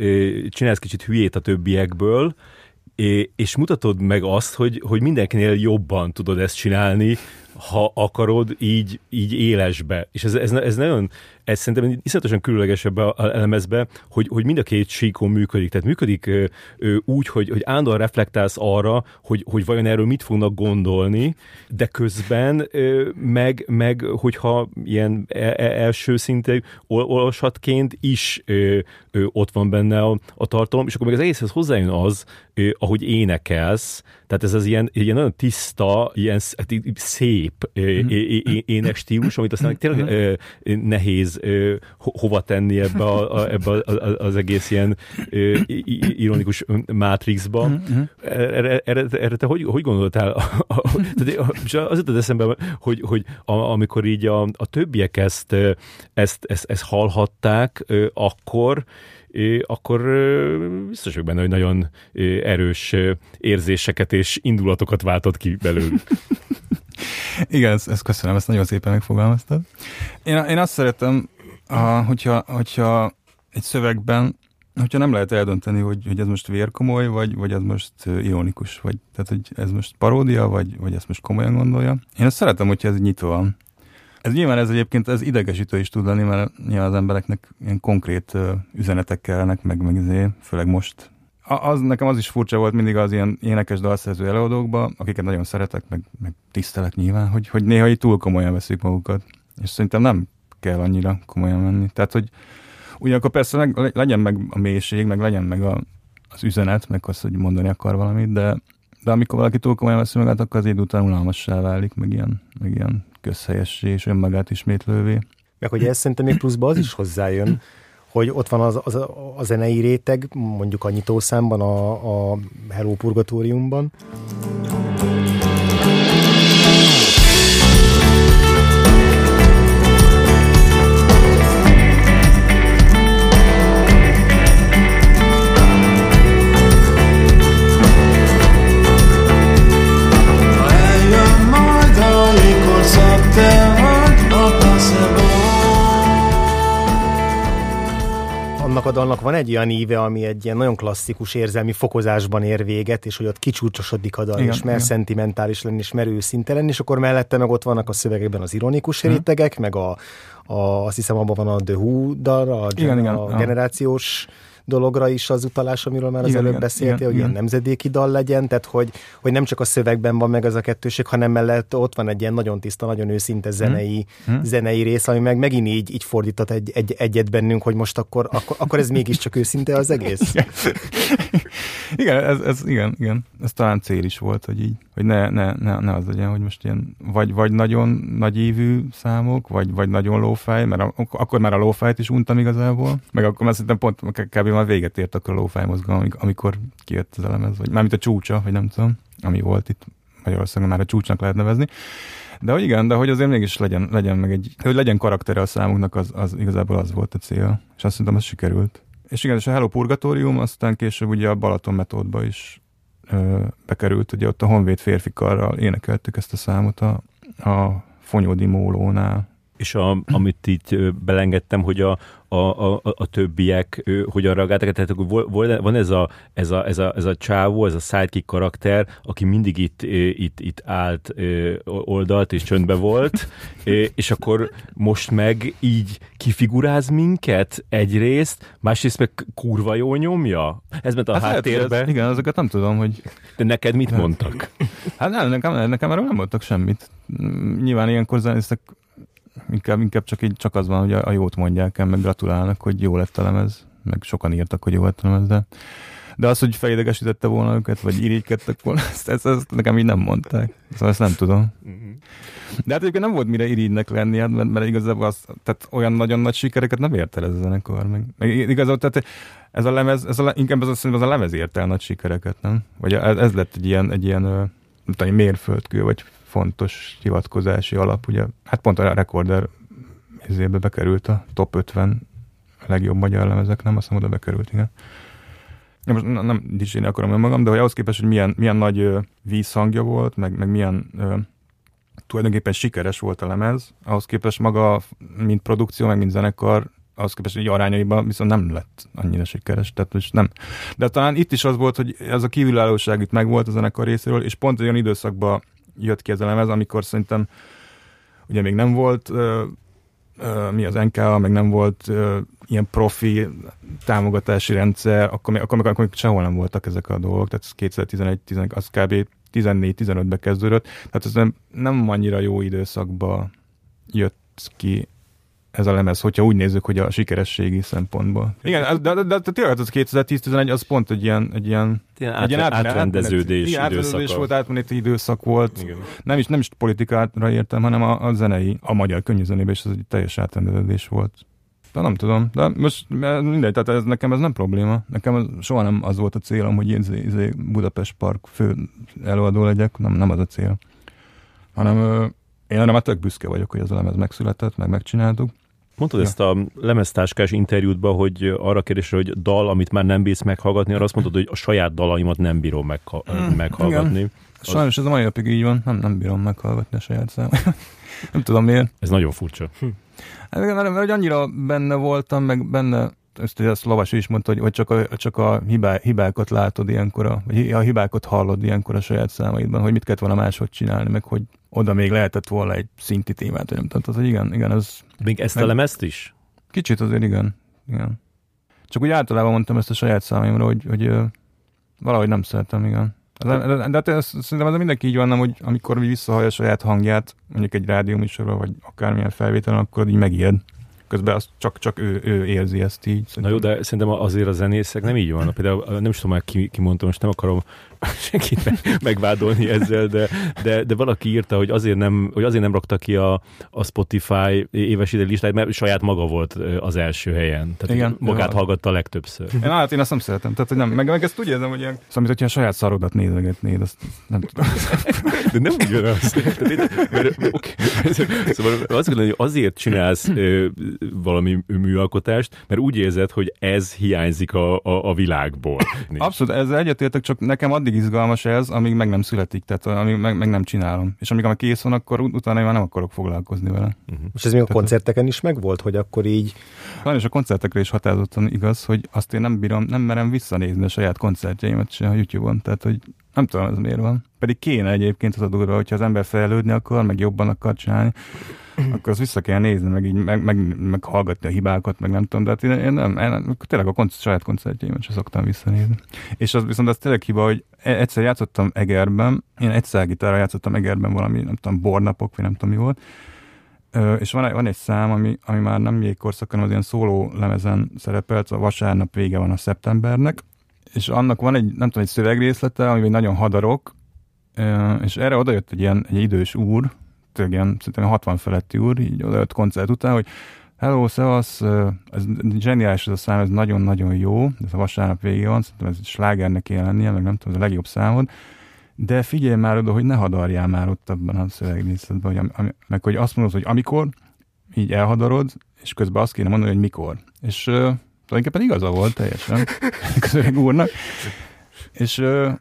csinálsz kicsit hülyét a többiekből, és mutatod meg azt, hogy, hogy mindenkinél jobban tudod ezt csinálni, ha akarod, így, így élesbe. És ez, ez, ez nagyon, ez szerintem iszonyatosan különleges ebbe a elemezbe, hogy, hogy mind a két síkon működik. Tehát működik ö, úgy, hogy, hogy állandóan reflektálsz arra, hogy, hogy vajon erről mit fognak gondolni, de közben ö, meg, meg, hogyha ilyen e, e, első szintű olvasatként is ö, ö, ott van benne a, a tartalom, és akkor meg az egészhez hozzájön az, ö, ahogy énekelsz, Tehát ez az ilyen, ilyen nagyon tiszta, ilyen hát szép mm. ének stílus, amit aztán tényleg mm. nehéz hova tenni ebbe, a, ebbe az egész ilyen ironikus mátrixba. Erre, erre, erre te hogy, hogy gondoltál? Az jutott eszembe, hogy, hogy amikor így a, a többiek ezt, ezt, ezt, ezt hallhatták, akkor akkor biztos vagyok benne, hogy nagyon erős érzéseket és indulatokat váltott ki belőlük. *laughs* Igen, ezt, ezt köszönöm, ezt nagyon szépen megfogalmaztad. Én, én azt szeretem, a, hogyha, hogyha egy szövegben hogyha nem lehet eldönteni, hogy, hogy ez most vérkomoly, vagy, vagy ez most ironikus, vagy tehát, hogy ez most paródia, vagy, vagy ezt most komolyan gondolja. Én azt szeretem, hogyha ez nyitva van. Ez nyilván ez egyébként ez idegesítő is tud lenni, mert nyilván az embereknek ilyen konkrét üzenetek kellenek, meg, meg azért, főleg most. A, az, nekem az is furcsa volt mindig az ilyen énekes dalszerző előadókba, akiket nagyon szeretek, meg, meg tisztelek nyilván, hogy, hogy néha így túl komolyan veszik magukat. És szerintem nem kell annyira komolyan menni. Tehát, hogy ugyanakkor persze meg, legyen meg a mélység, meg legyen meg a, az üzenet, meg az, hogy mondani akar valamit, de, de amikor valaki túl komolyan veszi magát, akkor az idő után unalmassá válik, meg ilyen, meg ilyen közhelyessé és önmagát ismétlővé. Meg hogy ez szerintem még pluszban az is hozzájön, hogy ott van az, az a zenei réteg, mondjuk a nyitószámban, a, a Hello Purgatóriumban. Annak a dalnak van egy olyan íve, ami egy ilyen nagyon klasszikus érzelmi fokozásban ér véget, és hogy ott kicsúcsosodik a dal, igen, és mer igen. szentimentális lenni, és mer őszinte lenni, és akkor mellette meg ott vannak a szövegekben az ironikus hmm. rétegek, meg a, a, azt hiszem abban van a The Who dal, a, igen, a igen, generációs dologra is az utalás, amiről már az igen, előbb beszéltél, igen, hogy igen. ilyen nemzedéki dal legyen, tehát hogy, hogy nem csak a szövegben van meg az a kettőség, hanem mellett ott van egy ilyen nagyon tiszta, nagyon őszinte zenei, hmm. zenei rész, ami meg megint így, így fordított egy, egy, egyet bennünk, hogy most akkor, akkor, akkor ez mégiscsak őszinte az egész. *laughs* igen, ez, ez, igen, igen, ez talán cél is volt, hogy így, hogy ne, ne, ne, ne az legyen, hogy most ilyen vagy, vagy nagyon nagy évű számok, vagy, vagy nagyon lófáj, mert a, akkor már a lófájt is untam igazából, meg akkor már szerintem pont kb már véget ért akkor a lófáj mozgalom, amikor kijött az elemez, vagy mármint a csúcsa, vagy nem tudom, ami volt itt Magyarországon már a csúcsnak lehet nevezni. De hogy igen, de hogy azért mégis legyen, legyen meg egy, hogy legyen karaktere a számunknak, az, az igazából az volt a cél. És azt szerintem az sikerült. És igen, és a Hello Purgatórium aztán később ugye a Balaton metódba is ö, bekerült, ugye ott a Honvéd férfikarral énekeltük ezt a számot a, a Fonyódi Mólónál, és a, amit így belengedtem, hogy a, a, a, a többiek hogyan reagáltak, tehát van ez a, ez, a, ez, a, ez a csávó, ez a sidekick karakter, aki mindig itt, itt, itt állt oldalt és csöndbe volt, *laughs* és akkor most meg így kifiguráz minket egyrészt, másrészt meg kurva jó nyomja. Ez ment a hát háttérbe. Ez, igen, azokat nem tudom, hogy... De neked mit mondtak? Hát nem, nekem, nekem erről nem mondtak semmit. Nyilván ilyenkor zenészek inkább, inkább csak, így, csak az van, hogy a, a jót mondják el, meg gratulálnak, hogy jó lett a lemez, meg sokan írtak, hogy jó lett a lemez, de, de az, hogy felidegesítette volna őket, vagy irigykedtek volna, *laughs* ezt, ezt, ezt nekem így nem mondták. Szóval ezt nem tudom. De hát egyébként nem volt mire irigynek lenni, hát, mert, mert igazából az, tehát olyan nagyon nagy sikereket nem ért el ez a zenekar. Meg, meg igazából, tehát ez a lemez, ez a, inkább az, az a lemez ért el nagy sikereket, nem? Vagy ez, ez lett egy ilyen, egy ilyen tudom, mérföldkő, vagy fontos hivatkozási alap, ugye, hát pont a Recorder ezébe bekerült a top 50 legjobb magyar lemezek, nem? Azt hiszem oda bekerült, igen. Ja, most nem, nem dicsérni akarom magam, de hogy ahhoz képest, hogy milyen, milyen nagy ö, vízhangja volt, meg, meg milyen ö, tulajdonképpen sikeres volt a lemez, ahhoz képest maga, mint produkció, meg mint zenekar, ahhoz képest, hogy arányaiban viszont nem lett annyira sikeres, tehát most nem. De talán itt is az volt, hogy ez a kívülállóság itt megvolt a zenekar részéről, és pont olyan időszakban jött ki ez a lemez, amikor szerintem ugye még nem volt mi az NKA, meg nem volt ilyen profi támogatási rendszer, akkor még, akkor, akkor még sehol nem voltak ezek a dolgok, tehát 2011 11 az kb. 14-15-be kezdődött, tehát ez nem, nem annyira jó időszakba jött ki ez a lemez, hogyha úgy nézzük, hogy a sikerességi szempontból. Igen, de, de, de, de tényleg az 2010-11 az pont egy ilyen, egy ilyen, ilyen át, egy ilyen átrendeződés, igen, átrendeződés volt, átmeneti időszak volt. Igen. Nem is, nem is politikára értem, hanem a, a zenei, a magyar könnyűzenében, és ez egy teljes átrendeződés volt. De nem tudom, de most mindegy, tehát ez, nekem ez nem probléma. Nekem ez, soha nem az volt a célom, hogy én izé, izé Budapest Park fő előadó legyek, nem, nem az a cél. Hanem én erre már tök büszke vagyok, hogy ez a lemez megszületett, meg megcsináltuk. Mondtad ja. ezt a lemeztáskás interjútban, hogy arra kérdésre, hogy dal, amit már nem bízsz meghallgatni, arra azt mondod, hogy a saját dalaimat nem bírom megha- mm, meghallgatni. Igen. Sajnos ez a mai napig így van, nem, nem bírom meghallgatni a saját számot. *laughs* nem tudom miért. Ez nagyon furcsa. Hm. Hát, mert, mert, mert annyira benne voltam, meg benne ezt, ezt Lovas is mondta, hogy, hogy csak a, csak a hibá, hibákat látod ilyenkor, a, vagy a hibákat hallod ilyenkor a saját számaidban, hogy mit kellett volna máshogy csinálni, meg hogy oda még lehetett volna egy szinti témát, vagy nem tudom, tehát, hogy igen, igen, az... Még ezt meg, a lemezt is? Kicsit azért igen, igen. Csak úgy általában mondtam ezt a saját számaimra, hogy, hogy valahogy nem szeretem, igen. De, de, de, de ez, szerintem ez mindenki így van, nem, hogy amikor visszahallja a saját hangját, mondjuk egy rádióműsorban, vagy akármilyen felvételen, akkor így megijed közben azt csak, csak ő, ő érzi ezt így. Szerintem. Na jó, de szerintem azért a zenészek nem így van. Például nem is tudom már ki, ki mondta, most nem akarom *laughs* senkit meg, megvádolni ezzel, de, de, de valaki írta, hogy azért nem, hogy azért nem rakta ki a, a Spotify éves ide listáját, mert saját maga volt az első helyen. Tehát Igen, magát jó. hallgatta legtöbbször. Én, hát én azt nem szeretem. Tehát, hogy nem, meg, meg ezt úgy érzem, hogy ilyen, szóval, hogyha a saját szarodat nézegetnéd, azt nem tudom. *laughs* De nem ugyanaz. okay. Szóval azt gondolom, hogy azért csinálsz valami műalkotást, mert úgy érzed, hogy ez hiányzik a, a, a világból. Abszolút, ezzel egyetértek, csak nekem ad addig izgalmas ez, amíg meg nem születik, tehát amíg meg, meg nem csinálom. És amíg már kész van, akkor utána én már nem akarok foglalkozni vele. Uh-huh. És ez még a koncerteken is megvolt, hogy akkor így... és a koncertekre is határozottan igaz, hogy azt én nem bírom, nem merem visszanézni a saját koncertjeimet se a YouTube-on, tehát hogy nem tudom, ez miért van. Pedig kéne egyébként az a durva, hogyha az ember fejlődni akar, meg jobban akar csinálni, akkor azt vissza kell nézni, meg így meg, meg, meg hallgatni a hibákat, meg nem tudom, de hát én, én nem, én, tényleg a koncert, saját koncertjeimet sem szoktam visszanézni. És az viszont az tényleg hiba, hogy e, egyszer játszottam Egerben, én egyszer gitárra játszottam Egerben valami, nem tudom, bornapok, vagy nem tudom mi volt, és van, van egy szám, ami, ami már nem jégkorszak, hanem az ilyen szóló lemezen szerepelt, a vasárnap vége van a szeptembernek, és annak van egy, nem tudom, egy szövegrészlete, ami nagyon hadarok, és erre odajött egy ilyen egy idős úr, tényleg ilyen, szerintem 60 feletti úr, így odajött koncert után, hogy Hello, szevasz, ez zseniális ez a szám, ez nagyon-nagyon jó, ez a vasárnap végé van, szerintem ez slágernek kéne lennie, meg nem tudom, ez a legjobb számod, de figyelj már oda, hogy ne hadarjál már ott abban a szövegrészletben, hogy, ami, meg hogy azt mondod, hogy amikor, így elhadarod, és közben azt kéne mondani, hogy mikor. És uh, tulajdonképpen igaza volt teljesen a úrnak. És uh,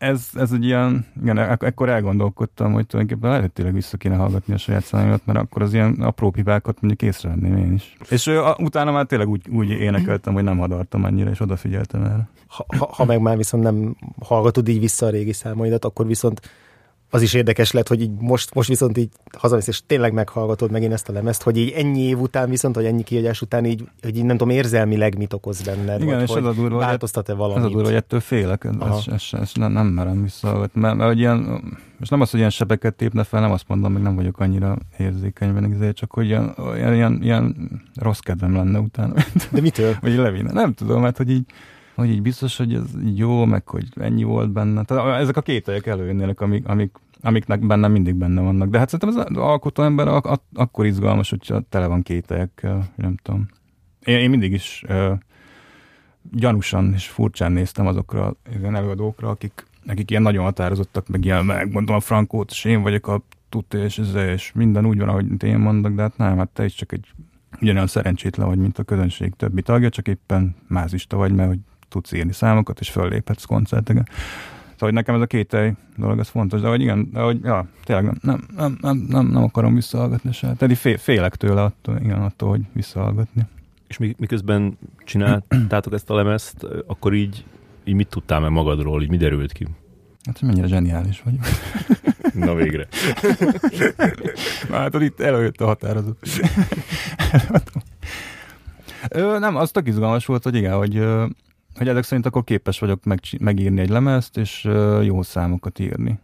ez, ez egy ilyen, igen, ak- ekkor elgondolkodtam, hogy tulajdonképpen lehet, hogy tényleg vissza kéne hallgatni a saját számomat, mert akkor az ilyen apró hibákat mondjuk észrevenném én is. És a, utána már tényleg úgy, úgy énekeltem, hogy nem hadartam annyira, és odafigyeltem erre. Ha, ha, ha meg már viszont nem hallgatod így vissza a régi számaidat, akkor viszont az is érdekes lett, hogy így most, most viszont így hazamész, és tényleg meghallgatod megint ezt a lemezt, hogy így ennyi év után viszont, vagy ennyi kiadás után így, hogy így nem tudom, érzelmileg mit okoz benned, Igen, vagy, és hogy az a durva, változtat-e valamit. Ez a durva, hogy ettől félek, ezt, ezt, ezt nem, nem merem visszahallgatni, mert, mert ilyen, most nem az, hogy ilyen sebeket tépne fel, nem azt mondom, még nem vagyok annyira érzékeny benne, csak hogy ilyen, ilyen, ilyen, ilyen rossz kedvem lenne utána. De mitől? *laughs* vagy levinne. Nem tudom, mert hogy így hogy így biztos, hogy ez jó, meg hogy ennyi volt benne. Tehát ezek a kételyek előjönnének, amik, amik amiknek benne mindig benne vannak. De hát szerintem az alkotó ember ak- ak- akkor izgalmas, hogyha tele van kételyekkel, nem tudom. Én, én mindig is uh, gyanúsan és furcsán néztem azokra az előadókra, akik, akik ilyen nagyon határozottak, meg ilyen megmondom a frankót, és én vagyok a tudta, és, ez, és minden úgy van, ahogy én mondok, de hát nem, hát te is csak egy ugyanolyan szerencsétlen vagy, mint a közönség többi tagja, csak éppen mázista vagy, mert hogy tudsz írni számokat, és fölléphetsz koncerteken. Szóval, hogy nekem ez a kételj dolog, ez fontos, de hogy igen, de hogy, ja, tényleg nem, nem, nem, nem, nem, nem akarom visszahallgatni se. Tehát fél, félek tőle attól, igen, attól, hogy visszahallgatni. És miközben csináltátok ezt a lemezt, akkor így, így mit tudtál meg magadról, így mi derült ki? Hát, mennyire zseniális vagyok. *laughs* Na végre. Na, hát itt előjött a határozat. *laughs* Ö, nem, az tök izgalmas volt, hogy igen, hogy hogy ezek szerint akkor képes vagyok meg, megírni egy lemezt, és jó számokat írni.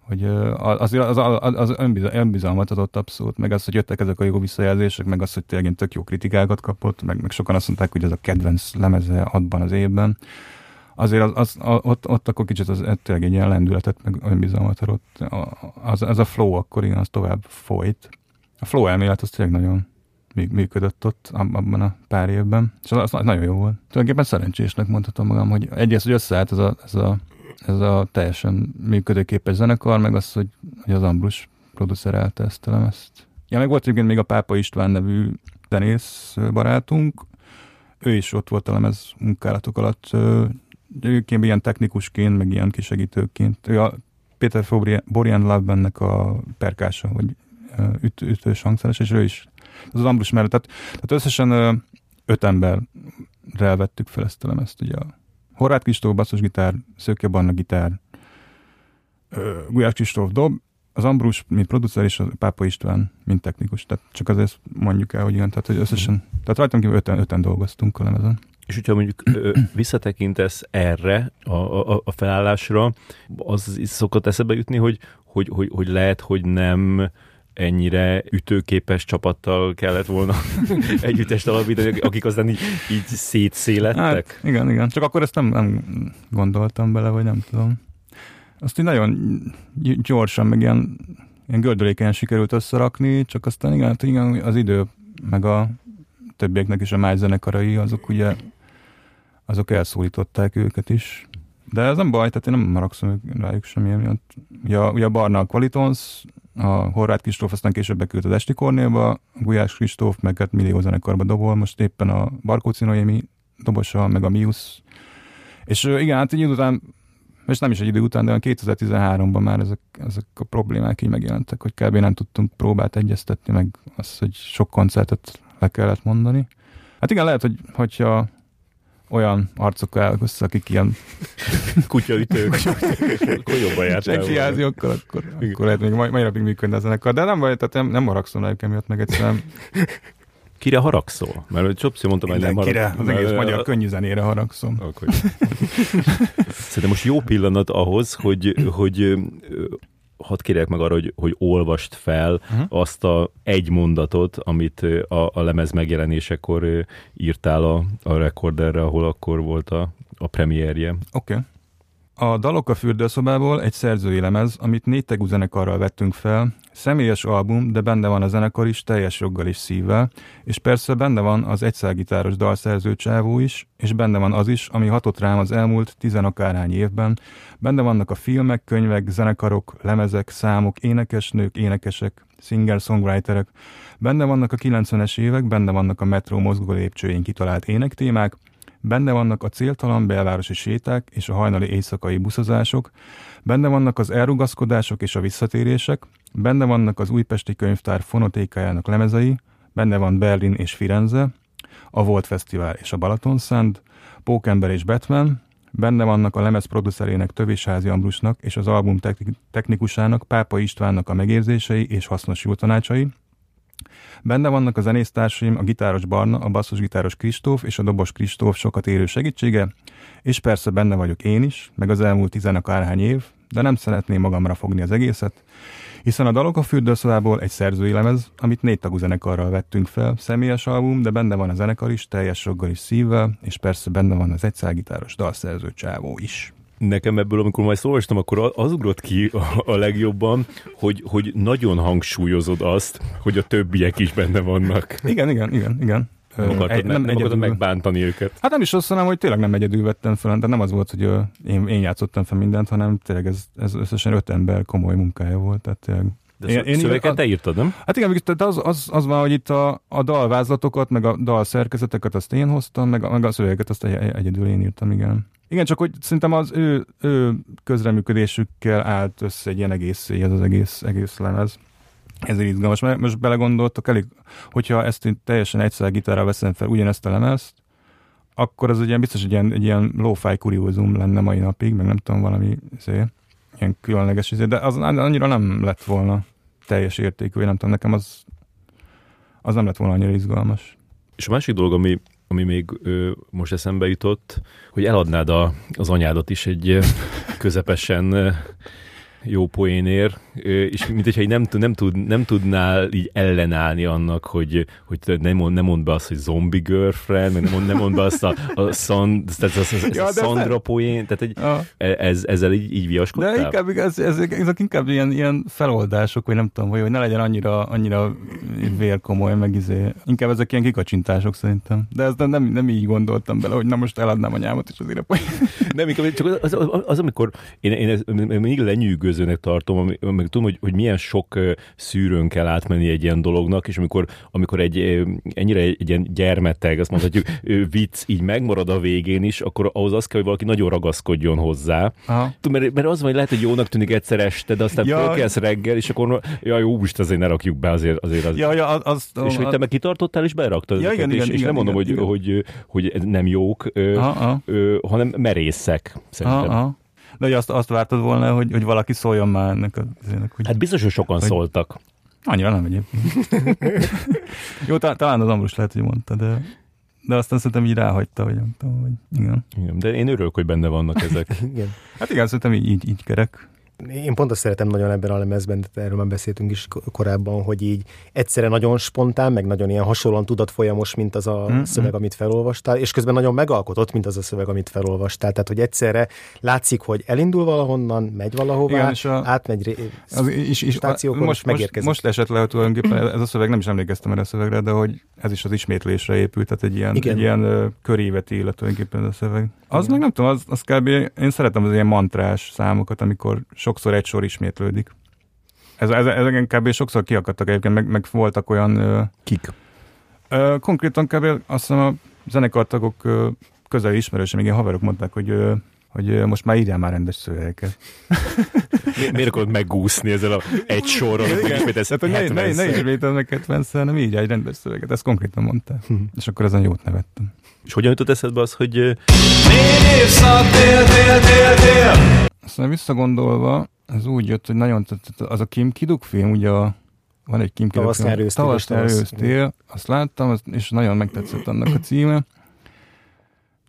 hogy az, az, az, az önbizalmat adott abszolút, meg az, hogy jöttek ezek a jó visszajelzések, meg az, hogy tényleg tök jó kritikákat kapott, meg, meg sokan azt mondták, hogy ez a kedvenc lemeze abban az évben. Azért az, az, ott, ott akkor kicsit az tényleg egy ilyen lendületet, meg önbizalmat adott. Az, az a flow akkor igen, az tovább folyt. A flow elmélet az tényleg nagyon működött ott abban a pár évben, és az, az nagyon jó volt. Tulajdonképpen szerencsésnek mondhatom magam, hogy egyrészt, hogy összeállt ez a, ez a ez a teljesen működőképes zenekar, meg az, hogy, hogy az Ambrus producerelte ezt a lemezt. Ja, meg volt egyébként még a Pápa István nevű zenész barátunk, ő is ott volt a lemez munkálatok alatt, ő ilyen technikusként, meg ilyen kisegítőként. Ő a Péter Borian Love-bennek a perkása, vagy üt, ütős hangszeres, és ő is az, az Ambrus mellett. Tehát, tehát összesen öt emberrel vettük fel ezt a lemezt, ugye a Horváth Kristóf basszusgitár, Szöke Barna gitár, Gulyás Kristóf dob, az Ambrus, mint producer, és a Pápa István, mint technikus. Tehát csak azért mondjuk el, hogy igen, tehát hogy összesen, tehát rajtam kívül öten, öten dolgoztunk a lemezen. És hogyha mondjuk visszatekintesz erre a, a, a felállásra, az is szokott eszebe jutni, hogy, hogy, hogy, hogy lehet, hogy nem ennyire ütőképes csapattal kellett volna *laughs* együttest alapítani, akik aztán így, így szétszélettek? Hát, igen, igen. Csak akkor ezt nem, nem gondoltam bele, vagy nem tudom. Azt így nagyon gyorsan, meg ilyen, ilyen gördülékenyen sikerült összerakni, csak aztán igen, hát igen, az idő, meg a többieknek is a más zenekarai, azok ugye azok elszólították őket is. De ez nem baj, tehát én nem maragszom rájuk semmilyen miatt. Ugye, ugye a Barna a Qualitons, a Horváth Kristóf aztán később beküldte az Esti Kornélba, Gulyás Kristóf meg hát millió zenekarba dobol, most éppen a Barkóci Noémi dobosa, meg a Miusz. És igen, hát így után, és nem is egy idő után, de 2013-ban már ezek, ezek a problémák így megjelentek, hogy kb. nem tudtunk próbát egyeztetni, meg az, hogy sok koncertet le kellett mondani. Hát igen, lehet, hogy hogyha olyan arcokkal össze, akik ilyen kutyaütők, akkor jobban jártál volna. akkor, akkor, akkor lehet még mai, mai napig működne a zenekar, de nem baj, tehát nem, nem haragszom rájuk emiatt, meg egyszerűen Kire haragszol? Mert Csopszi mondta, hogy nem haragszol. Kire, az egész mert, magyar könnyű zenére haragszom. Akkor. Szerintem most jó pillanat ahhoz, hogy, hogy hadd kérjek meg arra, hogy, hogy olvast fel uh-huh. azt a egy mondatot, amit a, a lemez megjelenésekor írtál a, a rekorderre, ahol akkor volt a, a premierje. Oké. Okay. A Dalok a fürdőszobából egy szerzői lemez, amit négy tegú zenekarral vettünk fel, személyes album, de benne van a zenekar is, teljes joggal és szívvel, és persze benne van az egyszágitáros dalszerző csávó is, és benne van az is, ami hatott rám az elmúlt tizenakárhány évben. Benne vannak a filmek, könyvek, zenekarok, lemezek, számok, énekesnők, énekesek, singer-songwriterek. Benne vannak a 90-es évek, benne vannak a metró mozgó lépcsőjén kitalált énektémák, Benne vannak a céltalan belvárosi séták és a hajnali éjszakai buszozások, benne vannak az elrugaszkodások és a visszatérések, benne vannak az újpesti könyvtár fonotékájának lemezei, benne van Berlin és Firenze, a Volt Fesztivál és a Balaton Szent, Pókember és Batman, benne vannak a lemez producerének Tövisházi Ambrusnak és az album technikusának Pápa Istvánnak a megérzései és hasznos jó tanácsai, Benne vannak a zenésztársaim, a gitáros Barna, a basszusgitáros Kristóf és a dobos Kristóf sokat érő segítsége, és persze benne vagyok én is, meg az elmúlt tizenakárhány év, de nem szeretném magamra fogni az egészet, hiszen a dalok a fürdőszobából egy szerzői lemez, amit négy tagú zenekarral vettünk fel, személyes album, de benne van a zenekar is, teljes roggal is szívvel, és persze benne van az egyszágitáros dalszerző csávó is nekem ebből, amikor majd szólostam, akkor az ugrott ki a, a legjobban, hogy, hogy nagyon hangsúlyozod azt, hogy a többiek is benne vannak. Igen, igen, igen, igen. Nem akartad, egy, nem, nem akartad megbántani őket. Hát nem is azt mondom, hogy tényleg nem egyedül vettem fel, de nem az volt, hogy én, én játszottam fel mindent, hanem tényleg ez, ez összesen öt ember komoly munkája volt. Tehát tényleg de én, én szöveket te írtad, nem? Hát igen, tehát az, az, az van, hogy itt a, a dalvázlatokat, meg a dal szerkezeteket azt én hoztam, meg a, meg a szövegeket azt egyedül én írtam, igen. Igen, csak hogy szerintem az ő, ő közreműködésükkel állt össze egy ilyen egész ez az egész, egész lemez. Ezért izgalmas, mert most belegondoltak elég, hogyha ezt én teljesen egyszer gitárral veszem fel ugyanezt a lemezt, akkor az egy ilyen, biztos egy ilyen, egy ilyen lo-fi kuriózum lenne mai napig, meg nem tudom, valami szé, ilyen különleges izé, de az annyira nem lett volna teljes értékű, nem tudom, nekem az, az nem lett volna annyira izgalmas. És a másik dolog, ami ami még ö, most eszembe jutott, hogy eladnád a, az anyádat is egy közepesen jó poénér, és mint hogyha így nem, nem, tud, nem tudnál így ellenállni annak, hogy, hogy nem, mond, nem mond be azt, hogy zombie girlfriend, meg nem mond, nem mond be azt a, a, szon, tehát az, az, az ja, a Sandra poén, tehát egy, ah. ez, ezzel így, így viaskodtál? De inkább, ez, ez, ezek inkább ilyen, ilyen feloldások, vagy nem tudom, hogy, hogy ne legyen annyira, annyira vérkomoly, meg izé. Inkább ezek ilyen kikacsintások szerintem. De ezt nem, nem így gondoltam bele, hogy na most eladnám a nyámat, és azért a poén. Nem, inkább csak az, az, az, az amikor én, én, ezt, én még lenyűgözőnek tartom, amikor tudom, hogy, hogy milyen sok szűrőn kell átmenni egy ilyen dolognak, és amikor, amikor egy ennyire egy, egy ilyen gyermeteg, azt mondhatjuk, vicc így megmarad a végén is, akkor ahhoz az kell, hogy valaki nagyon ragaszkodjon hozzá. Aha. Mert, mert az van, hogy lehet, hogy jónak tűnik egyszer este, de aztán ja. fölkelsz reggel, és akkor ja, jó, most azért ne rakjuk be, azért, azért az. Ja, ja, az, az, és hogy te meg kitartottál, és beraktad ja, igen, és, igen, és igen, nem igen, mondom, igen, hogy, igen. Hogy, hogy nem jók, aha, aha. Ö, hanem merészek, szerintem. Aha, aha. De hogy azt, azt vártad volna, hogy, hogy valaki szóljon már ennek a hogy, Hát biztos, hogy sokan hogy, szóltak. Annyira nem egyébként. *laughs* Jó, ta, talán az Ambrus lehet, hogy mondta, de, de aztán szerintem így ráhagyta, hogy nem tudom, hogy igen. igen. De én örülök, hogy benne vannak ezek. *laughs* igen. Hát igen, szerintem így, így, így kerek én pont azt szeretem nagyon ebben a lemezben, de erről már beszéltünk is korábban, hogy így egyszerre nagyon spontán, meg nagyon ilyen hasonlóan tudatfolyamos, mint az a mm-hmm. szöveg, amit felolvastál, és közben nagyon megalkotott, mint az a szöveg, amit felolvastál. Tehát, hogy egyszerre látszik, hogy elindul valahonnan, megy valahová, Igen, és a, átmegy ré, az, és, és stációkon, most, megérkezik. Most, most esett le, hogy tulajdonképpen ez a szöveg, nem is emlékeztem erre a szövegre, de hogy ez is az ismétlésre épült, tehát egy ilyen, egy ilyen uh, köréveti élet tulajdonképpen ez a szöveg. Az Igen. meg nem tudom, az, az kb. én szeretem az ilyen mantrás számokat, amikor sokszor egy sor ismétlődik. Ez, ez, ezeken kb. sokszor kiakadtak egyébként, meg, meg voltak olyan... Kik? Uh, konkrétan kb. azt hiszem a zenekartagok uh, közeli ismerőse, még ilyen haverok mondták, hogy hogy most már írjál már rendes szövegeket. Mi, miért akarod megúszni ezzel a egy sorral, hogy megismételsz hát, ne, ne, ne ismételj meg 70 hanem így egy rendes szöveget. Ezt konkrétan mondta. Hm. És akkor ezen jót nevettem. És hogyan jutott eszedbe az, hogy... Négy évszak, dél, dél, dél, dél. Aztán visszagondolva, ez úgy jött, hogy nagyon tetszett, az a Kim Kiduk film, ugye a, van egy Kim Kiduk film. Tavasz nyár azt láttam, és nagyon megtetszett annak a címe,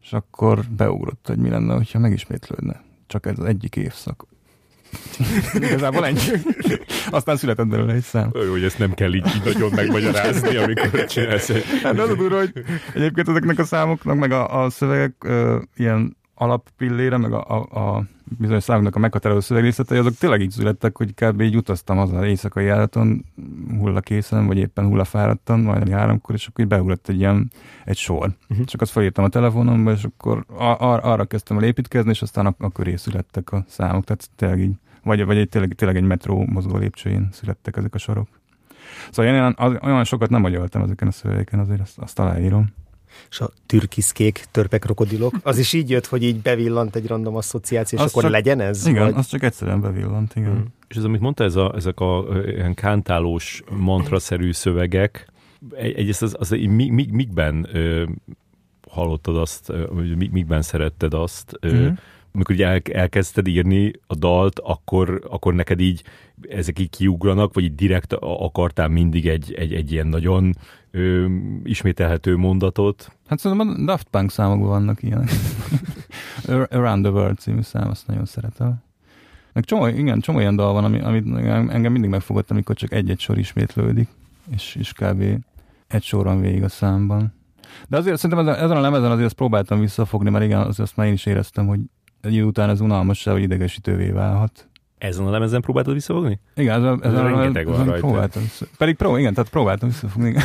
és akkor beugrott, hogy mi lenne, hogyha megismétlődne. Csak ez az egyik évszak. *laughs* Igazából ennyi. *laughs* Aztán született belőle egy szám. Jó, hogy ezt nem kell így, így nagyon megmagyarázni, amikor csinálsz. Hát az a durva, hogy egyébként ezeknek a számoknak, meg a, a szövegek ö, ilyen alappillére, meg a, a, a bizonyos számoknak a meghatározó szövegrészletei, azok tényleg így születtek, hogy kb. így utaztam az éjszakai járaton, hullakészen, vagy éppen hullafáradtan, majd háromkor, és akkor így beugrott egy ilyen, egy sor. Uh-huh. Csak azt felírtam a telefonomba, és akkor ar- arra kezdtem el építkezni, és aztán a, a köré születtek a számok, tehát tényleg így, vagy, vagy egy, tényleg, tényleg egy metró mozgó lépcsőjén születtek ezek a sorok. Szóval én olyan, olyan sokat nem agyaltam ezeken a szövegeken, azért azt, azt aláírom és a türkiszkék, törpek, krokodilok. Az is így jött, hogy így bevillant egy random asszociáció, és az akkor csak, legyen ez? Igen, vagy? az csak egyszerűen bevillant, igen. Hmm. És ez, amit mondta, ez a, ezek a ilyen kántálós, mantraszerű szövegek, egyrészt az, az, az mi, mi, mikben ö, hallottad azt, vagy mikben szeretted azt, ö, mm amikor el, elkezdted írni a dalt, akkor, akkor neked így ezek így kiugranak, vagy így direkt akartál mindig egy, egy, egy ilyen nagyon ö, ismételhető mondatot? Hát szerintem a Daft Punk számokban vannak ilyenek. *laughs* Around the World című szám, azt nagyon szeretem. Meg csomó, igen, csomó ilyen dal van, ami, amit engem mindig megfogott, amikor csak egy-egy sor ismétlődik, és, és kb. egy soron végig a számban. De azért szerintem ezen a lemezen azért ezt próbáltam visszafogni, mert igen, azért azt már én is éreztem, hogy egy idő után ez unalmas, hogy idegesítővé válhat. Ezen a lemezen próbáltad visszafogni? Igen, ez, ez, ez rengeteg van rajta. Próbáltam. Pedig pró, igen, tehát próbáltam visszafogni. *laughs*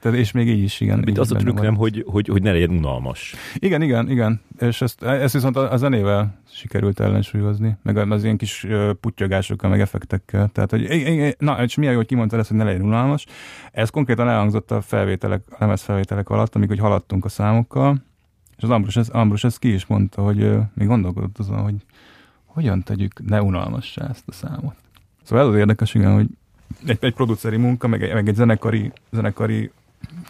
Tehát, és még így is, igen. Mint az a trükkem, hogy, hogy, hogy ne legyen unalmas. Igen, igen, igen. És ezt, ezt viszont a, a zenével sikerült ellensúlyozni, meg az ilyen kis puttyogásokkal, meg effektekkel. Tehát, hogy na, és milyen jó, hogy kimondtad ezt, hogy ne legyen unalmas. Ez konkrétan elhangzott a felvételek, a lemez felvételek alatt, amikor haladtunk a számokkal, és az Ambrus, Ambrus ezt ki is mondta, hogy még gondolkodott azon, hogy hogyan tegyük ne unalmassá ezt a számot. Szóval ez az érdekes, igen, hogy egy, egy produceri munka, meg egy, meg egy zenekari, zenekari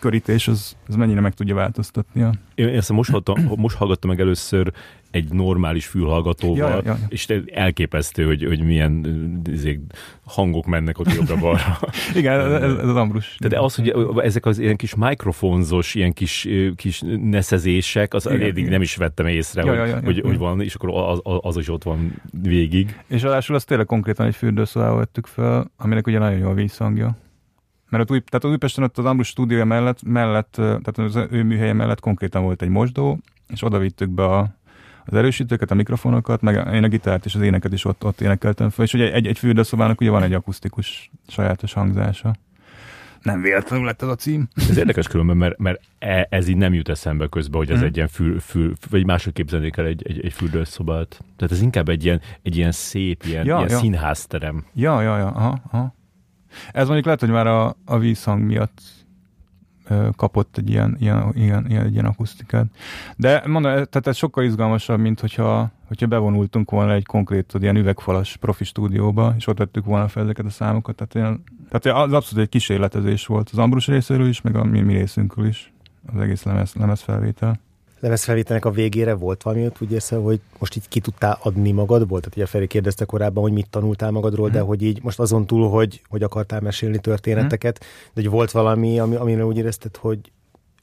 körítés, az, az mennyire meg tudja változtatni. A... Én ezt most, hallottam, *clears throat* most hallgattam meg először egy normális fülhallgatóval, ja, ja, ja. és elképesztő, hogy, hogy milyen izé, hangok mennek ott jobbra-balra. *laughs* Igen, ez, ez az Ambrus. De az, hogy ezek az ilyen kis mikrofonzos, ilyen kis, kis neszezések, az igen, eddig igen. nem is vettem észre, ja, hogy, ja, ja, hogy, ja. hogy van, és akkor az, az is ott van végig. És adásul azt tényleg konkrétan egy fürdőszobával vettük fel, aminek ugye nagyon jó a vízhangja. Mert ott új, tehát az Újpesten ott az Ambrus stúdiója mellett, mellett, tehát az ő műhelye mellett konkrétan volt egy mosdó, és oda vittük be a, az erősítőket, a mikrofonokat, meg én a gitárt és az éneket is ott, ott énekeltem fel, és ugye egy, egy fürdőszobának ugye van egy akusztikus sajátos hangzása. Nem véletlenül lett ez a cím. Ez érdekes különben, mert, mert e, ez így nem jut eszembe közben, hogy ez hmm. egy ilyen fül, fül, vagy máshogy képzelnék el egy, egy, egy fürdőszobát. Tehát ez inkább egy ilyen, egy ilyen szép, ilyen, ja, ilyen ja. színházterem. Ja, ja, ja, aha, aha. Ez mondjuk lehet, hogy már a, a vízhang miatt kapott egy ilyen, ilyen, ilyen, ilyen, ilyen akusztikát. De mondom, tehát ez sokkal izgalmasabb, mint hogyha, hogyha bevonultunk volna egy konkrét ilyen üvegfalas profi stúdióba, és ott vettük volna fel ezeket a számokat. Tehát, ilyen, tehát az abszolút egy kísérletezés volt az Ambrus részéről is, meg a mi, mi részünkről is az egész lemez, lemez felvétel lemezfelvételnek a végére volt valami, hogy úgy érzed, hogy most így ki tudtál adni magadból? Tehát ugye Feri kérdezte korábban, hogy mit tanultál magadról, hmm. de hogy így most azon túl, hogy, hogy akartál mesélni történeteket, hmm. de hogy volt valami, ami, amire úgy érezted, hogy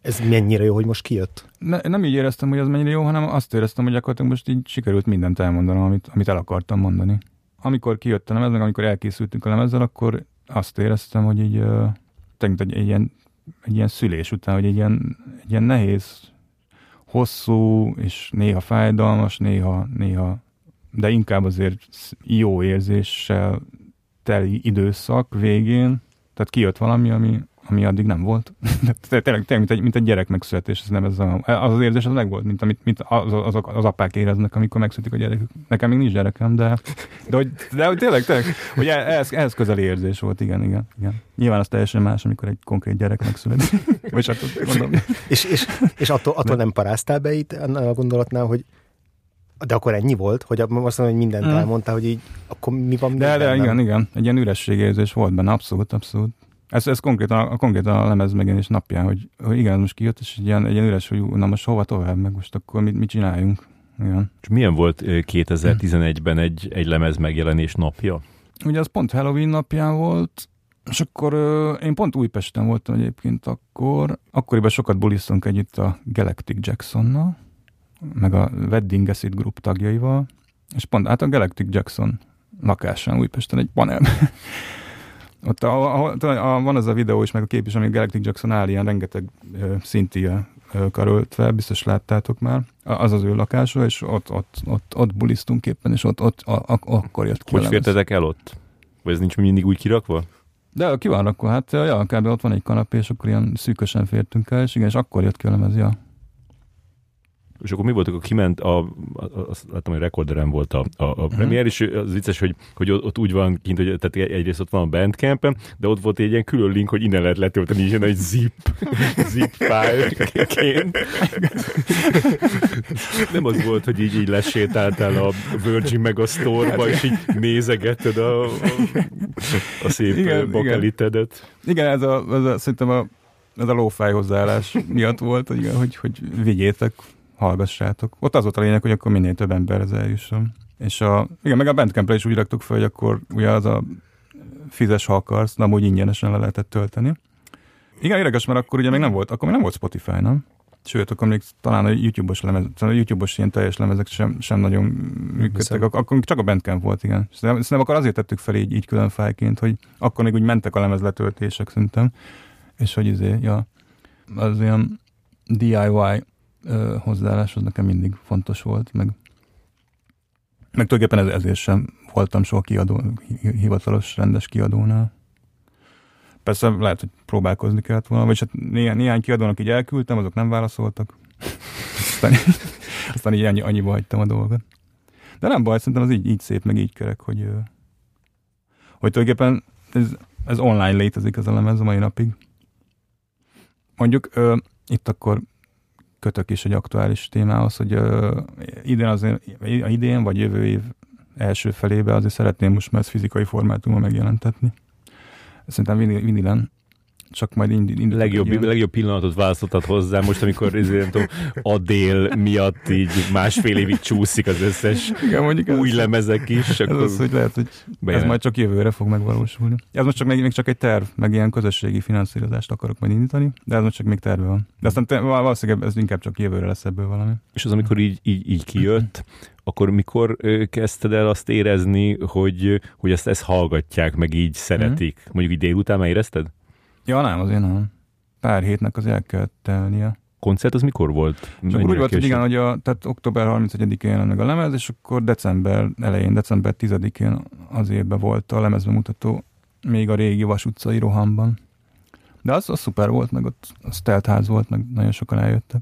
ez mennyire jó, hogy most kijött? Ne, nem így éreztem, hogy ez mennyire jó, hanem azt éreztem, hogy gyakorlatilag most így sikerült mindent elmondanom, amit, amit el akartam mondani. Amikor kijött a lemez, meg amikor elkészültünk a lemezzel, akkor azt éreztem, hogy így, uh, egy, egy, ilyen, egy ilyen szülés után, hogy egy ilyen, egy ilyen nehéz hosszú, és néha fájdalmas, néha, néha, de inkább azért jó érzéssel teli időszak végén, tehát kijött valami, ami, ami addig nem volt. *laughs* tényleg, tényleg mint, egy, mint egy gyerek megszületés, ez nem ez a, az az érzés az megvolt, mint amit mint az, az, az, apák éreznek, amikor megszületik a gyerekük. Nekem még nincs gyerekem, de, de, hogy, de hogy tényleg, tényleg, hogy ehhez, ehhez közeli érzés volt, igen, igen, igen. Nyilván az teljesen más, amikor egy konkrét gyerek megszületik. *laughs* Vagy hát mondom. és, és, és attól, attól nem paráztál be itt a gondolatnál, hogy de akkor ennyi volt, hogy azt mondom, hogy mindent mm. elmondta, hogy így, akkor mi van De, de igen, igen, egy ilyen ürességérzés volt benne, abszolút, abszolút. Ez, ez konkrétan, a, konkrétan a lemez megjelenés napján, hogy, hogy igen, most kijött, és egy ilyen, egy ilyen üres, hogy na most hova tovább, meg most akkor mit, mit csináljunk. Igen. És milyen volt 2011-ben egy, egy lemez megjelenés napja? Ugye az pont Halloween napján volt, és akkor én pont Újpesten voltam egyébként akkor. Akkoriban sokat bulisztunk együtt a Galactic Jacksonnal, meg a Wedding Acid Group tagjaival, és pont hát a Galactic Jackson lakásán Újpesten egy panel Ott a, a, a, van az a videó is, meg a kép is, ami Galactic Jackson áll ilyen rengeteg uh, szintia karöltve, biztos láttátok már. Az az ő lakása, és ott, ott, ott, ott bulisztunk éppen, és ott, ott a, a, akkor jött ki. Hogy fértetek el ott? Vagy ez nincs mindig úgy kirakva? De ki van akkor, hát ja, kb. ott van egy kanapé, és akkor ilyen szűkösen fértünk el, és igen, és akkor jött ki a lemez, ja. És akkor mi volt, akkor kiment, a, azt láttam, hogy rekorderen volt a, a, a uh-huh. premier, és az vicces, hogy, hogy ott úgy van kint, hogy tehát egyrészt ott van a bandcamp de ott volt egy ilyen külön link, hogy innen lehet letölteni ilyen egy zip, *laughs* zip file-ként. Nem az volt, hogy így, így lesétáltál a Virgin Megastore-ba, és így nézegetted a, a, a szép igen, bakelitedet. Igen, igen ez, a, ez a, szerintem a ez a lófáj hozzáállás miatt volt, hogy, hogy, hogy vigyétek, hallgassátok. Ott az volt a lényeg, hogy akkor minél több emberhez eljusson. És a, igen, meg a Bandcampre is úgy raktuk fel, hogy akkor ugye az a fizes, ha akarsz, de amúgy ingyenesen le lehetett tölteni. Igen, érdekes, mert akkor ugye még nem volt, akkor még nem volt Spotify, nem? Sőt, akkor még talán a YouTube-os lemez, a YouTube-os ilyen teljes lemezek sem, sem nagyon működtek, Ak- akkor csak a Bandcamp volt, igen. Szerintem akkor azért tettük fel így, így külön fájként, hogy akkor még úgy mentek a lemezletöltések szerintem, és hogy izé, ja, az ilyen DIY ö, hozzáállás az nekem mindig fontos volt, meg, meg tulajdonképpen ez, ezért sem voltam soha kiadó, hivatalos, rendes kiadónál. Persze lehet, hogy próbálkozni kellett volna, vagy hát néhány, néhány kiadónak így elküldtem, azok nem válaszoltak. *laughs* aztán, aztán így annyi, annyiba hagytam a dolgot. De nem baj, szerintem az így, így szép, meg így kerek, hogy, hogy tulajdonképpen ez, ez online létezik ez a a mai napig. Mondjuk ö, itt akkor kötök is egy aktuális témához, hogy uh, idén, azért, idén vagy jövő év első felébe azért szeretném most már ezt fizikai formátumon megjelentetni. Szerintem vinilen. Csak majd indít. Legjobb, legjobb pillanatot választottad hozzá, most amikor ezért, nem tudom, Adél miatt így másfél évig csúszik az összes Igen, mondjuk új ez, lemezek is. Ez akkor az, hogy lehet, hogy bejön. ez majd csak jövőre fog megvalósulni. Ez most csak még, még csak egy terv, meg ilyen közösségi finanszírozást akarok majd indítani, de ez most csak még terve van. De aztán te, valószínűleg ez inkább csak jövőre lesz ebből valami. És az, amikor így, így, így kijött, akkor mikor kezdted el azt érezni, hogy, hogy ezt, ezt hallgatják, meg így szeretik? Mm. Mondjuk így délután már érezted? Ja, nem, azért nem. Pár hétnek az el kellett telnie. Koncert az mikor volt? Akkor úgy volt, hogy igen, hogy a, tehát október 31-én jelent meg a lemez, és akkor december elején, december 10-én az évben volt a lemezbemutató még a régi Vas utcai rohamban. De az, az szuper volt, meg ott az teltház volt, meg nagyon sokan eljöttek.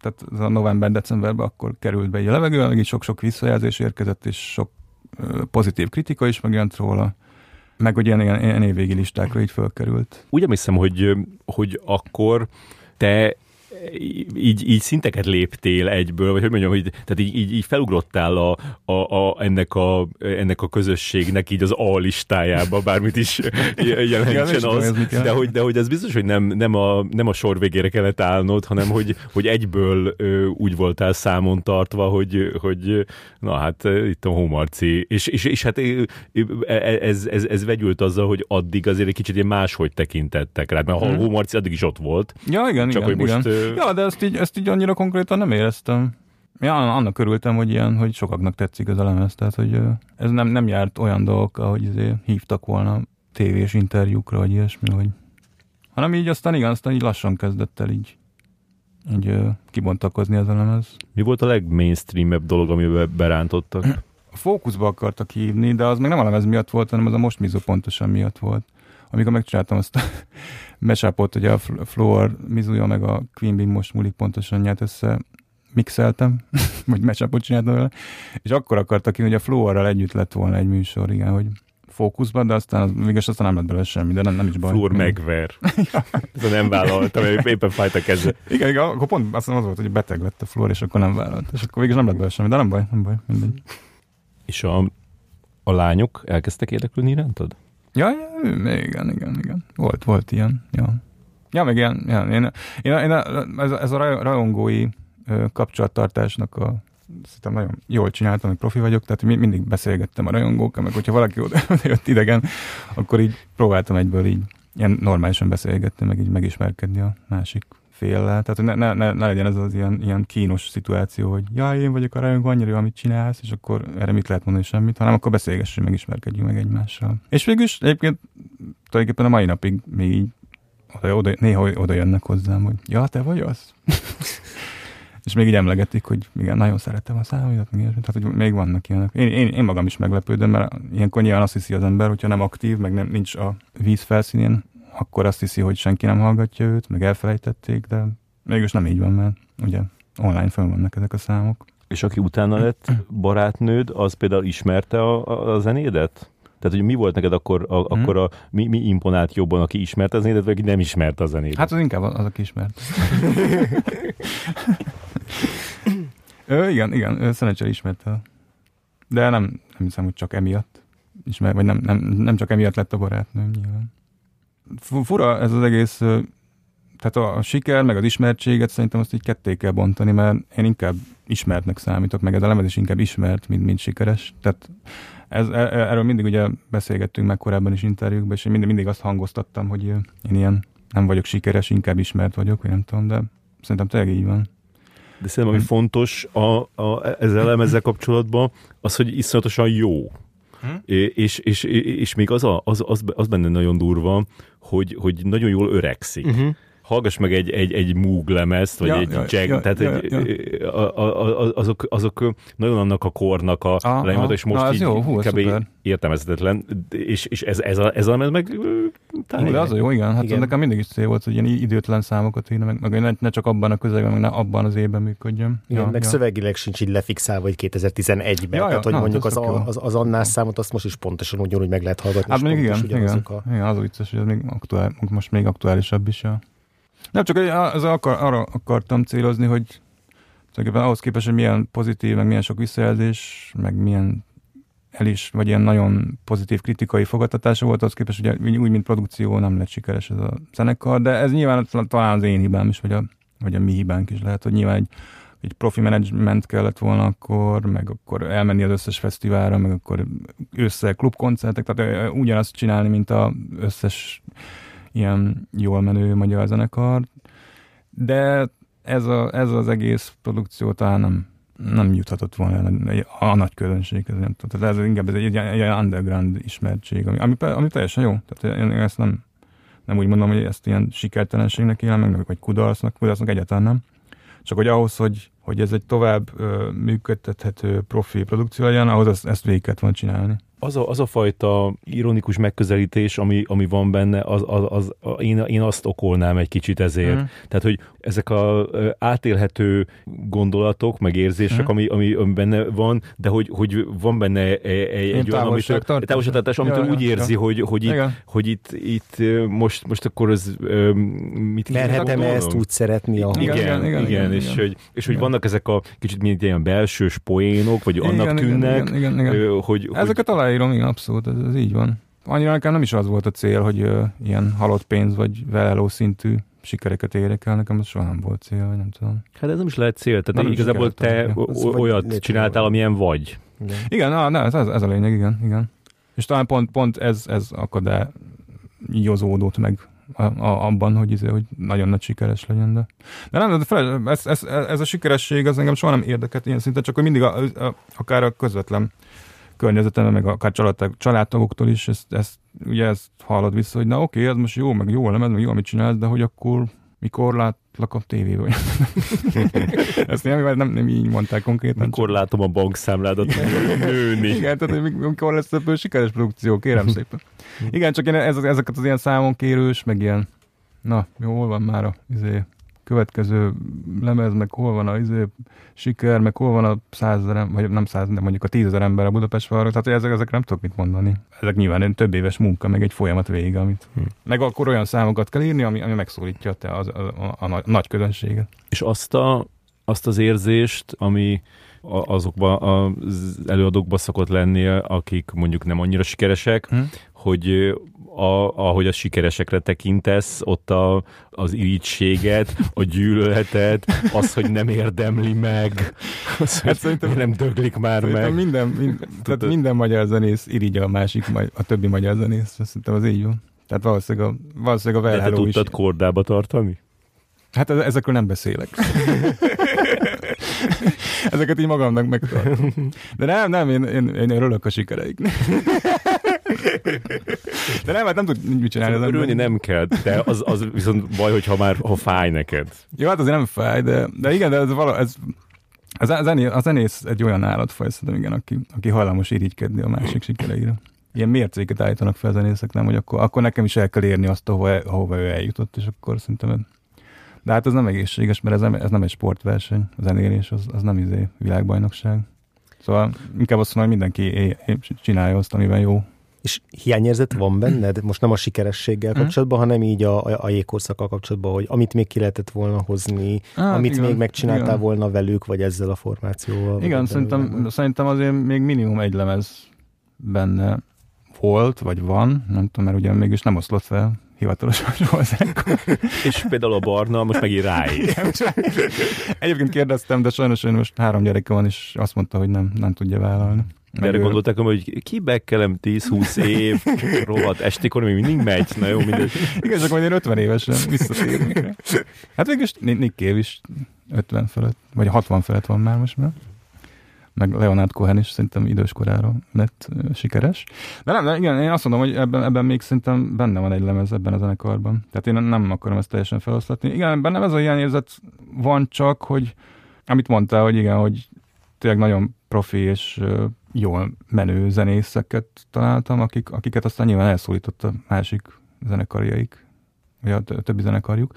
Tehát az a november-decemberben akkor került be egy a levegő, meg így sok-sok visszajelzés érkezett, és sok pozitív kritika is megjelent róla meg hogy ilyen, ilyen, ilyen évvégi listákra így fölkerült. Úgy emlékszem, hogy, hogy akkor te így, így szinteket léptél egyből, vagy hogy mondjam, hogy tehát így, így, így felugrottál a, a, a, ennek, a, ennek a közösségnek így az A listájába, bármit is *laughs* jelentsen az, de hogy, de hogy ez biztos, hogy nem, nem, a, nem a sor végére kellett állnod, hanem hogy, hogy egyből úgy voltál számon tartva, hogy, hogy na hát itt a homarci, és, és, és hát ez, ez, ez vegyült azzal, hogy addig azért egy kicsit máshogy tekintettek rá, mert a homarci addig is ott volt. Ja, igen, csak igen, hogy most igen Ja, de ezt így, ezt így annyira konkrétan nem éreztem. Ja, annak örültem, hogy ilyen, hogy sokaknak tetszik ez a lemez, tehát hogy ez nem, nem járt olyan dolgok, ahogy izé hívtak volna tévés interjúkra, vagy ilyesmi, hogy hanem így aztán igen, aztán így lassan kezdett el így, így kibontakozni ez a lemez. Mi volt a legmainstreamebb dolog, amiben berántottak? A fókuszba akartak hívni, de az még nem a lemez miatt volt, hanem az a most mizó pontosan miatt volt. Amikor megcsináltam azt a *laughs* mesápolt, hogy a Floor Mizuja meg a Queen Bee most múlik pontosan nyert össze, mixeltem, *laughs* vagy mesápot csináltam vele, és akkor akartak ki, hogy a Floorral együtt lett volna egy műsor, igen, hogy fókuszban, de aztán az, végül aztán nem lett belőle semmi, de nem, nem is baj. Floor megver. *laughs* Ez nem vállaltam, éppen fájt a keze. Igen, igen, akkor pont azt az volt, hogy beteg lett a Floor, és akkor nem vállalt. És akkor végül nem lett belőle semmi, de nem baj, nem baj, mindegy. És a, a lányok elkezdtek érdeklődni irántad? Ja, ja, igen, igen, igen. Volt, volt ilyen, ja. Ja, meg ilyen, ja, én, én, én, ez, ez a rajongói kapcsolattartásnak a szerintem nagyon jól csináltam, hogy profi vagyok, tehát mindig beszélgettem a rajongókkal, meg hogyha valaki oda, *laughs* oda jött idegen, akkor így próbáltam egyből így ilyen normálisan beszélgetni, meg így megismerkedni a másik féllel. Tehát ne, ne, ne, ne legyen ez az ilyen, ilyen kínos szituáció, hogy ja, én vagyok a rajongó, annyira amit csinálsz, és akkor erre mit lehet mondani semmit, hanem akkor beszélgessünk, megismerkedjünk meg egymással. És végül is egyébként tulajdonképpen a mai napig még így oda, oda, néha oda jönnek hozzám, hogy ja, te vagy az? *laughs* és még így emlegetik, hogy igen, nagyon szeretem a számodat, tehát hogy még vannak ilyenek. Én, én, én magam is meglepődöm, mert ilyenkor nyilván azt hiszi az ember, hogyha nem aktív, meg nem, nincs a víz felszínén, akkor azt hiszi, hogy senki nem hallgatja őt, meg elfelejtették, de mégis nem így van, mert ugye online fönn vannak ezek a számok. És aki utána lett barátnőd, az például ismerte a, a, a zenédet? Tehát, hogy mi volt neked akkor, a, hmm. akkor a, mi, mi imponált jobban, aki ismerte a zenédet, vagy aki nem ismerte a zenédet? Hát az inkább az, aki ismert. ő, igen, igen, szerencsére ismerte. De nem, nem hiszem, hogy csak emiatt ismer, vagy nem, nem, nem csak emiatt lett a barátnőm nyilván fura ez az egész, tehát a, a siker, meg az ismertséget szerintem azt így ketté kell bontani, mert én inkább ismertnek számítok, meg ez a lemez is inkább ismert, mint, mint sikeres. Tehát ez, e, e, erről mindig ugye beszélgettünk meg korábban is interjúkban, és én mindig, mindig azt hangoztattam, hogy én ilyen nem vagyok sikeres, inkább ismert vagyok, vagy nem tudom, de szerintem tényleg így van. De szerintem, ami fontos a, a, ezzel lemezzel kapcsolatban, az, hogy iszonyatosan jó. Hm? És, és, és még az, a, az, az, az benne nagyon durva, hogy, hogy nagyon jól öregszik. Uh-huh hallgass meg egy, egy, egy Moog lemezt, vagy ja, egy ja, Jag, ja, tehát ja, egy, ja. A, a, a, azok, azok nagyon annak a kornak a lenyomata, és most Na, így jó, hú, kb. értelmezhetetlen, és, és ez, ez, a, ez a lemez meg talán. De az a jó, igen, hát igen. nekem mindig is cél volt, hogy ilyen időtlen számokat írni, meg, meg ne, ne, csak abban a közegben, meg ne abban az évben működjön. Igen, ja, meg ja. szövegileg sincs így lefixálva, hogy 2011-ben, ja, tehát hogy na, mondjuk az, az, az, az annál számot azt most is pontosan ugyanúgy meg lehet hallgatni. Hát még igen, igen, a... igen, az vicces, hogy ez még aktuál, most még aktuálisabb is. Ja. Nem, csak az akar, arra akartam célozni, hogy tulajdonképpen ahhoz képest, hogy milyen pozitív, meg milyen sok visszajelzés, meg milyen el is, vagy ilyen nagyon pozitív kritikai fogadtatása volt, az képest ugye úgy, mint produkció nem lett sikeres ez a zenekar, de ez nyilván talán az én hibám is, vagy a, vagy a mi hibánk is lehet, hogy nyilván egy, egy profi menedzsment kellett volna akkor, meg akkor elmenni az összes fesztiválra, meg akkor össze klubkoncertek, tehát ugyanazt csinálni, mint az összes ilyen jól menő magyar zenekar, de ez, a, ez az egész produkció talán nem, nem juthatott volna a, a nagy közönséghez, nem. Tehát ez inkább ez egy, egy, egy underground ismertség, ami, ami, ami teljesen jó. Tehát én ezt nem, nem úgy mondom, hogy ezt ilyen sikertelenségnek élem meg, vagy kudarcnak, kudarcnak egyáltalán nem. Csak hogy ahhoz, hogy, hogy ez egy tovább ö, működtethető profi produkció legyen, ahhoz ezt, ezt végig kellett volna csinálni az a, az a fajta ironikus megközelítés, ami, ami van benne, az, az, az, én, én azt okolnám egy kicsit ezért. Mm. Tehát, hogy ezek a átélhető gondolatok, meg érzések, mm. ami, ami benne van, de hogy, hogy van benne egy, egy olyan, amitől, távolságtartás, amitől ja, úgy érzi, ja. hogy, hogy, itt, hogy itt, itt most, most akkor ez mit Merhetem-e ezt úgy szeretni, ahogy. Igen, igen, igen, igen, és, Hogy, és hogy vannak ezek a kicsit mint ilyen belsős poénok, vagy annak igen, tűnnek, igen, igen, igen. hogy... Ezeket hogy, aláírom, igen, abszolút, ez, ez így van. Annyira nekem nem is az volt a cél, hogy uh, ilyen halott pénz vagy veleló szintű sikereket érek el, nekem az soha nem volt cél, vagy nem tudom. Hát ez nem is lehet cél, tehát nem igazából te olyat csináltál, amilyen vagy. Igen, igen na, na, ez, ez, a lényeg, igen, igen. És talán pont, pont ez, ez akadályozódott meg a, a, abban, hogy, izé, hogy nagyon nagy sikeres legyen, de, de nem, de fel, ez, ez, ez, a sikeresség, az engem soha nem érdekelt ilyen szinten, csak hogy mindig a, a, akár a közvetlen környezetemben, meg akár család, családtagoktól is, ezt, ezt, ugye ezt hallod vissza, hogy na oké, ez most jó, meg jó nem, meg jó, amit csinálsz, de hogy akkor mikor látlak a tévében. *laughs* Ezt nem, nem, nem így mondták konkrétan. Mikor csak. látom a bankszámládat nőni. *laughs* Igen, tehát hogy mikor lesz ebből sikeres produkció, kérem *laughs* szépen. Igen, csak én ez, ezeket az ilyen számon kérős, meg ilyen, na, jó, van már a izé, következő lemez, meg hol van a izé, siker, meg hol van a százezer, vagy nem százezer, de mondjuk a tízezer ember a Budapest falra, tehát ezek, ezek nem tudok mit mondani. Ezek nyilván egy több éves munka, meg egy folyamat vége, amit hm. meg akkor olyan számokat kell írni, ami, ami megszólítja te az, a, a, a, a nagy közönséget. És azt, a, azt az érzést, ami azokban az előadókban szokott lenni, akik mondjuk nem annyira sikeresek, hm. Hogy a, ahogy a sikeresekre tekintesz, ott a, az irítséget, a gyűlöletet, az, hogy nem érdemli meg, az, hát szerintem, nem döglik már meg. Minden, mind, tehát minden magyar zenész irigy a másik, a többi magyar zenész, szerintem az így van. Tehát valószínűleg a, valószínűleg a De te tudtad is... kordába tartani? Hát ezekről nem beszélek. *laughs* Ezeket így magamnak megtartom. De nem, nem, én, én, én örülök a sikereik. De nem, hát nem tud mit csinálni. Szóval örülni nem kell, de az, az viszont baj, hogyha már ha fáj neked. Jó, hát azért nem fáj, de, de igen, de ez, vala, ez a, zené, a zenész egy olyan állatfaj, szerintem igen, aki, aki hajlamos irigykedni a másik sikereire. Ilyen mércéket állítanak fel a zenészek, nem, hogy akkor, akkor nekem is el kell érni azt, ahova, ahova ő eljutott, és akkor szerintem de hát ez nem egészséges, mert ez nem, ez nem egy sportverseny, a zenélés, az, az nem izé világbajnokság. Szóval inkább azt mondom, hogy mindenki é, é, csinálja azt, amiben jó. És hiányérzet van benned? Most nem a sikerességgel mhm. kapcsolatban, hanem így a, a, a jégkorszakkal kapcsolatban, hogy amit még ki lehetett volna hozni, hát, amit igen, még megcsináltál igen. volna velük, vagy ezzel a formációval. Igen, szerintem, szerintem azért még minimum egy lemez benne volt, vagy van, nem tudom, mert ugye mégis nem oszlott fel hivatalosan *laughs* zenekar. És például a Barna most megint ráír. *laughs* Egyébként kérdeztem, de sajnos hogy most három gyereke van, és azt mondta, hogy nem, nem tudja vállalni. Erre gondolták, hogy kibekkelem 10-20 *laughs* év, rovat, estikor még mindig megy, na jó, mindegy. Igen, csak majd én 50 évesen visszatérnék. Hát végülis Nick Cave is 50 felett, vagy 60 felett van már most már meg Leonard Cohen is szerintem időskorára lett sikeres. De nem, de igen, én azt mondom, hogy ebben, ebben még szerintem benne van egy lemez ebben a zenekarban. Tehát én nem akarom ezt teljesen feloszlatni. Igen, bennem ez a ilyen érzet van csak, hogy amit mondtál, hogy igen, hogy tényleg nagyon profi és jól menő zenészeket találtam, akik, akiket aztán nyilván elszólított a másik zenekarjaik, vagy a többi zenekarjuk.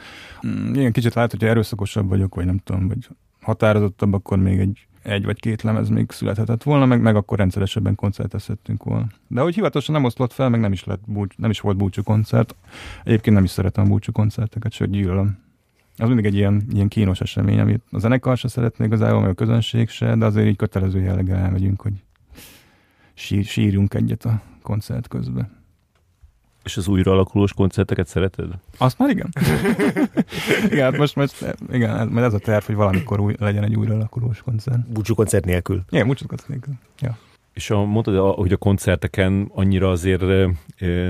Mm, igen, kicsit lehet, hogy erőszakosabb vagyok, vagy nem tudom, vagy határozottabb, akkor még egy egy vagy két lemez még születhetett volna, meg, meg akkor rendszeresebben koncertezhettünk volna. De hogy hivatalosan nem oszlott fel, meg nem is, lett búcs, nem is volt búcsú koncert. Egyébként nem is szeretem a búcsú koncerteket, sőt gyűlölöm. Az mindig egy ilyen, ilyen kínos esemény, amit a zenekar se szeretné igazából, meg a közönség se, de azért így kötelező jelleggel elmegyünk, hogy sír, sírjunk egyet a koncert közben. És az újra alakulós koncerteket szereted? Azt már igen. *laughs* igen, hát most, most igen, mert ez a terv, hogy valamikor új, legyen egy újra alakulós koncert. Búcsú koncert nélkül. Igen, búcsú koncert nélkül. Ja. És a, mondtad, hogy a koncerteken annyira azért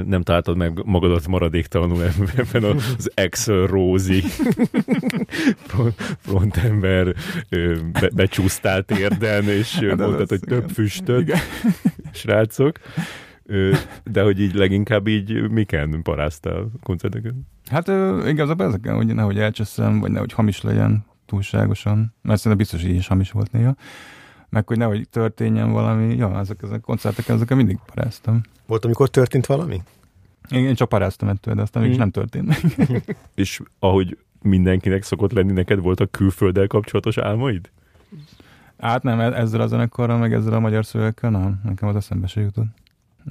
nem találtad meg magadat maradéktalanul *laughs* ebben az ex Rózi *laughs* frontember be, becsúsztál térden, és hát mondtad, hogy több füstöt, igen. *laughs* srácok. De hogy így leginkább így miken paráztál koncerteken? Hát igazából ezeken, hogy nehogy elcseszem, vagy nehogy hamis legyen túlságosan, mert szerintem biztos így is hamis volt néha meg hogy nehogy történjen valami, ja, ezek, ezek a koncertek, ezeken mindig paráztam. Volt, amikor történt valami? Én, én csak paráztam ettől, de aztán mégis hmm. nem történt meg. *laughs* És ahogy mindenkinek szokott lenni, neked voltak külfölddel kapcsolatos álmaid? Hát nem, e- ezzel a zenekarral, meg ezzel a magyar szövegekkel, nem, nekem az eszembe se jutott.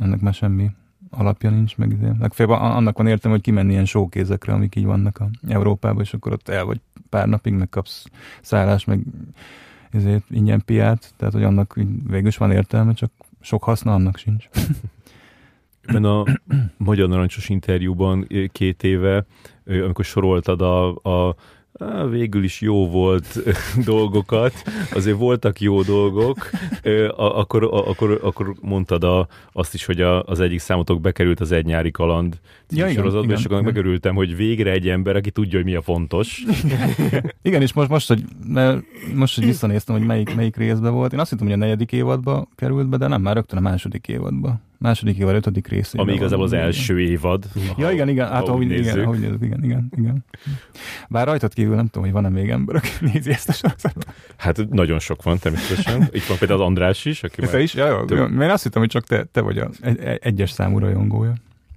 Ennek már semmi alapja nincs, meg izé. Legfeljebb annak van értem, hogy kimenni ilyen showkézekre, amik így vannak a Európában, és akkor ott el vagy pár napig, meg kapsz szállást, meg ezért ingyen piát, tehát hogy annak végül is van értelme, csak sok haszna annak sincs. *laughs* Ebben a Magyar Narancsos interjúban két éve, amikor soroltad a, a végül is jó volt *laughs* dolgokat, azért voltak jó dolgok, akkor, akkor, akkor mondtad a, azt is, hogy a, az egyik számotok bekerült az Egy nyári kaland ja, sorozatba, igen, és akkor igen. megörültem, hogy végre egy ember, aki tudja, hogy mi a fontos. igen, *laughs* és most, most, hogy, most, hogy visszanéztem, hogy melyik, melyik részben volt, én azt hittem, hogy a negyedik évadba került be, de nem, már rögtön a második évadba. Második évad, ötödik rész. Ami igazából az első évad. Ja, igen, igen, hát ahogy, nézzük. igen, ahogy nézzük, igen, igen, igen. Bár rajtad kívül nem tudom, hogy van-e még ember, aki nézi ezt a sorozatot. Hát nagyon sok van természetesen. Itt van például az András is, aki Te már... is? Ja, jó, több... Én azt hittem, hogy csak te, te vagy a egy, egyes számú rajongója.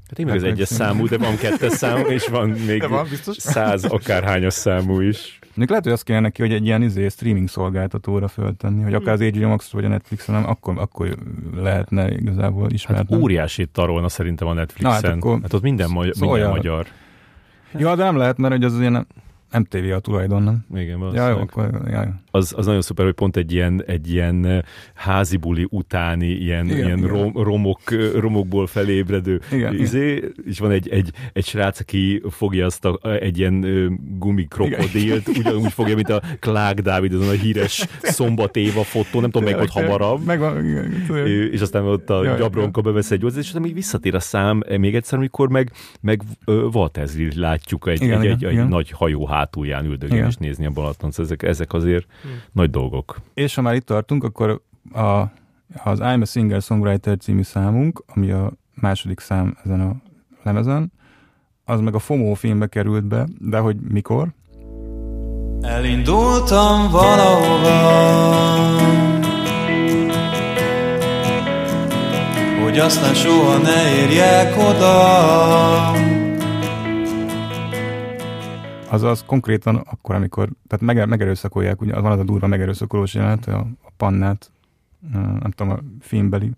Hát én meg az egyes számú, de van kettes számú, és van még van, száz akárhányos számú is. Még lehet, hogy azt kéne neki, hogy egy ilyen izé, streaming szolgáltatóra föltenni, hogy akár az HBO Max vagy a Netflixen, nem, akkor, akkor lehetne igazából ismerni. Hát óriási tarolna szerintem a Netflixen. Na, hát, akkor hát ott minden, ma- minden magyar. Ja, de nem lehet, mert hogy az ilyen MTV a tulajdon, nem? Igen, ja, jó, akkor, ja. Az, az nagyon szuper, hogy pont egy ilyen, egy ilyen eh, házi buli utáni, ilyen, igen, ilyen igen. Rom, romok, eh, romokból felébredő igen, izé, igen. és van egy, egy, egy srác, aki fogja azt a, egy ilyen eh, gumikropodilt, ugyanúgy fogja, mint a Clark Dávid, azon a híres *laughs* szombat éva fotó, nem tudom, meg ott hamarabb. Megvan, igen, és aztán ott a ja, gyabronka bevesz egy és aztán még visszatér a szám még egyszer, amikor meg, meg Waltezri látjuk egy, igen, egy, egy, egy, egy nagy hajó hátulján üldögélni és nézni a Balaton. Szóval ezek, ezek azért hmm. nagy dolgok. És ha már itt tartunk, akkor a, az I'm a Singer-Songwriter című számunk, ami a második szám ezen a lemezen, az meg a FOMO filmbe került be, de hogy mikor? Elindultam valahova Hogy aztán soha ne érjek oda az az konkrétan akkor, amikor, tehát meg, megerőszakolják, ugye van az a durva megerőszakolós jelenet, a, a pannát, nem tudom a filmbeli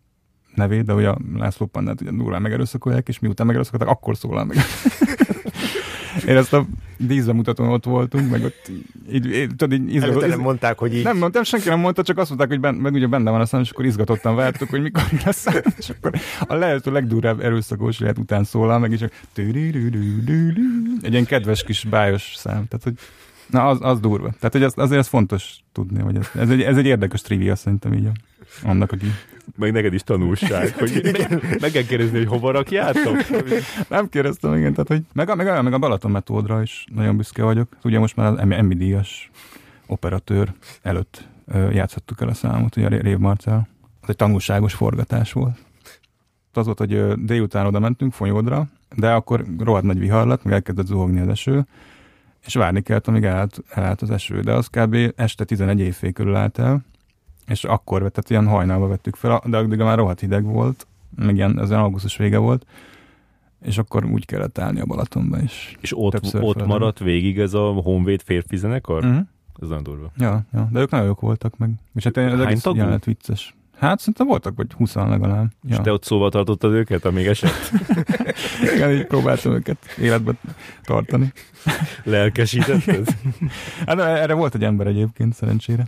nevét, de ugye a László pannát ugye durván megerőszakolják, és miután megerőszakolták, akkor szólal meg. Én ezt a díszbemutatón ott voltunk, meg ott így, így, tudod, így izgatott, nem mondták, hogy így... Nem mondtam, senki nem mondta, csak azt mondták, hogy ben, ugye benne van a szám, és akkor izgatottan vártuk, hogy mikor *laughs* lesz és akkor a lehető legdurvább erőszakos lehet után szólal meg, és csak egy ilyen kedves kis bájos szám. Tehát, hogy Na, az, az durva. Tehát, hogy az, azért ez fontos tudni, hogy ez, ez, egy, ez egy érdekes trivia szerintem így annak, aki... Meg neked is tanulság, hogy meg kell kérdezni, hogy hova rakjátok? Nem kérdeztem, igen, tehát, hogy meg, meg, meg a Balaton metódra is nagyon büszke vagyok. Ugye most már az Emmy díjas operatőr előtt játszhattuk el a számot, ugye a Rév Marcel. Az egy tanulságos forgatás volt. Az volt, hogy délután oda mentünk Fonyódra, de akkor rohadt nagy vihar lett, meg elkezdett zuhogni az eső, és várni kellett, amíg elállt, elállt az eső, de az kb. este 11 évfél körül állt el, és akkor vett, tehát ilyen hajnalba vettük fel, de addig már rohadt hideg volt, meg ilyen, ez augusztus vége volt, és akkor úgy kellett állni a Balatonba is. És ott, ott maradt végig ez a Honvéd férfi zenekar? Uh-huh. Ez nagyon durva. Ja, ja, de ők nagyon jók voltak meg. És hát ez egész jelenet vicces. Hát szerintem voltak, vagy 20 legalább. Ja. És te ott szóval tartottad őket, amíg esett? *laughs* Igen, így próbáltam őket életbe tartani. Lelkesítetted? *laughs* hát erre volt egy ember egyébként, szerencsére.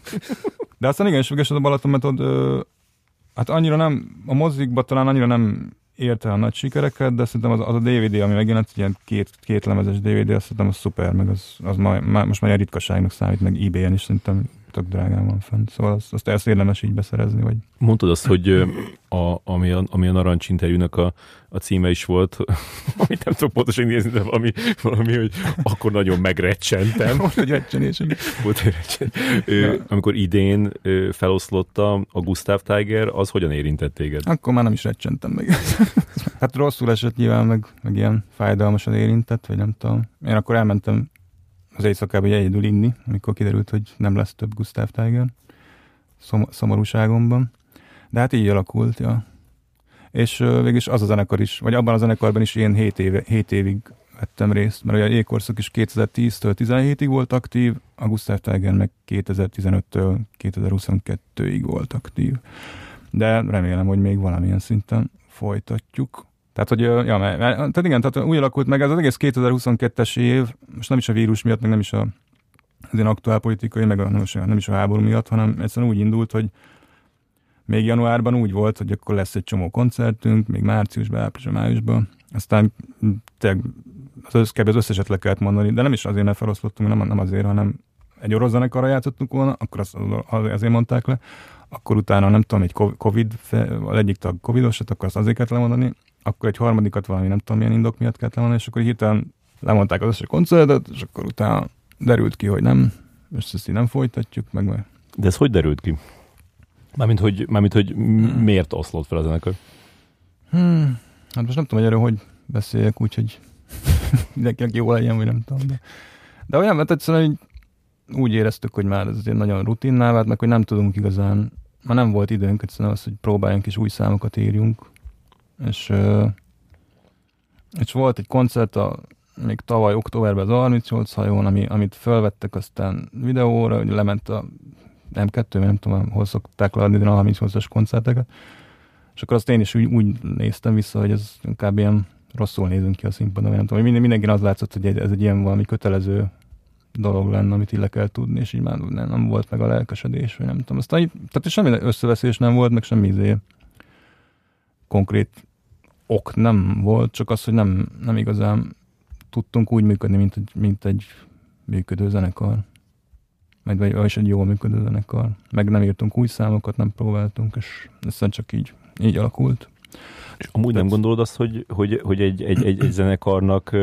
De aztán igen, és a Balaton metod Hát annyira nem, a mozikban talán annyira nem érte a nagy sikereket, de szerintem az, az a DVD, ami megjelent, egy ilyen két, két lemezes DVD, azt szerintem az szuper, meg az, az ma, ma, most már ilyen ritkaságnak számít, meg ebay-en is szerintem tök drágán van fent. Szóval azt, azt ezt érdemes így beszerezni. Vagy... Mondtad azt, hogy a, ami, a, ami a Narancs interjúnak a, a címe is volt, *laughs* amit nem tudok pontosan nézni, de valami, valami hogy akkor nagyon megrecsentem. Volt egy recsenés. Volt egy recsen. Amikor idén feloszlott a Gustav Tiger, az hogyan érintett téged? Akkor már nem is recsentem meg. *laughs* hát rosszul esett nyilván, meg, meg ilyen fájdalmasan érintett, vagy nem tudom. Én akkor elmentem az éjszakában egyedül inni, amikor kiderült, hogy nem lesz több Gustav Tiger szom- szomorúságomban. De hát így alakult, ja. És uh, végülis az a zenekar is, vagy abban a zenekarban is én 7, éve, 7 évig vettem részt, mert ugye a Jégkorszak is 2010-től 17-ig volt aktív, a Gustav Tiger meg 2015-től 2022-ig volt aktív. De remélem, hogy még valamilyen szinten folytatjuk. Tehát, hogy, ja, mert, tehát igen, tehát úgy alakult meg ez az egész 2022-es év, most nem is a vírus miatt, meg nem is a, az én aktuál politikai, meg a, nem, is, a háború miatt, hanem egyszerűen úgy indult, hogy még januárban úgy volt, hogy akkor lesz egy csomó koncertünk, még márciusban, áprilisban, májusban, aztán tényleg az, az összeset le kellett mondani, de nem is azért, mert feloszlottunk, nem, nem azért, hanem egy orosz zenekarra játszottunk volna, akkor azt, azért mondták le, akkor utána nem tudom, egy Covid, az egyik tag Covidos, akkor azt azért kellett lemondani, akkor egy harmadikat valami nem tudom milyen indok miatt kellett lemondani, és akkor hirtelen lemondták az összes koncertet, és akkor utána derült ki, hogy nem, és ezt így nem folytatjuk, meg majd. De ez hogy derült ki? Mármint, hogy, mármint, hogy hmm. miért oszlott fel a zenekar? Hmm. Hát most nem tudom, hogy erről hogy beszéljek, úgyhogy *laughs* mindenkinek jó legyen, vagy nem tudom. De, de olyan, mert egyszerűen úgy éreztük, hogy már ez azért nagyon rutinná vált, meg hogy nem tudunk igazán, már nem volt időnk egyszerűen az, hogy próbáljunk és új számokat írjunk. És, és volt egy koncert a, még tavaly októberben az 38 hajón, ami, amit felvettek aztán videóra, hogy lement a M2, nem tudom, hol szokták leadni a 38-as koncerteket. És akkor azt én is úgy, úgy néztem vissza, hogy ez inkább ilyen rosszul nézünk ki a színpadon, nem tudom, hogy mindenki az látszott, hogy ez egy ilyen valami kötelező dolog lenne, amit így le kell tudni, és így már nem, nem volt meg a lelkesedés, vagy nem tudom. Aztán így, tehát semmi összeveszés nem volt, meg semmi izé konkrét ok nem volt, csak az, hogy nem, nem igazán tudtunk úgy működni, mint egy, mint egy működő zenekar. Meg vagy egy jól működő zenekar. Meg nem írtunk új számokat, nem próbáltunk, és ez csak így, így alakult. És amúgy nem gondolod azt, hogy, hogy, hogy egy, egy, egy, egy zenekarnak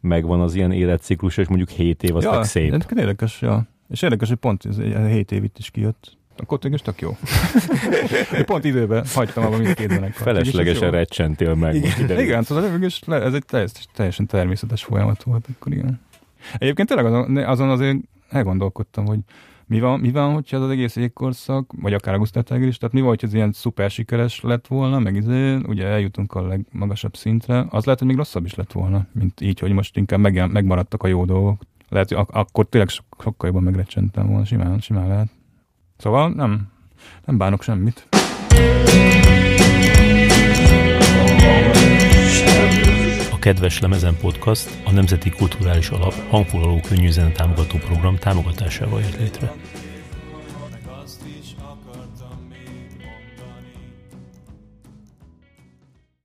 megvan az ilyen életciklus, és mondjuk 7 év, az ja, szép. Érdekes, ja. És érdekes, hogy pont ez 7 év itt is kijött. Akkor tényleg tök jó. pont időben hagytam abban mindkét zenekart. Feleslegesen recsentél meg. Igen, igen tudod, ez egy teljesen természetes folyamat volt. Akkor igen. Egyébként tényleg azon, azon azért elgondolkodtam, hogy mi van, mi van, hogyha az egész égkorszak, vagy akár a Gustav is, tehát mi van, hogy ez ilyen szuper sikeres lett volna, meg izé, ugye eljutunk a legmagasabb szintre, az lehet, hogy még rosszabb is lett volna, mint így, hogy most inkább meg, megmaradtak a jó dolgok. Lehet, hogy ak- akkor tényleg sokkal jobban megrecsentem volna, simán, simán lehet. Szóval nem, nem bánok semmit. A Kedves Lemezen Podcast a Nemzeti Kulturális Alap hangfoglaló könnyű támogató program támogatásával jött létre.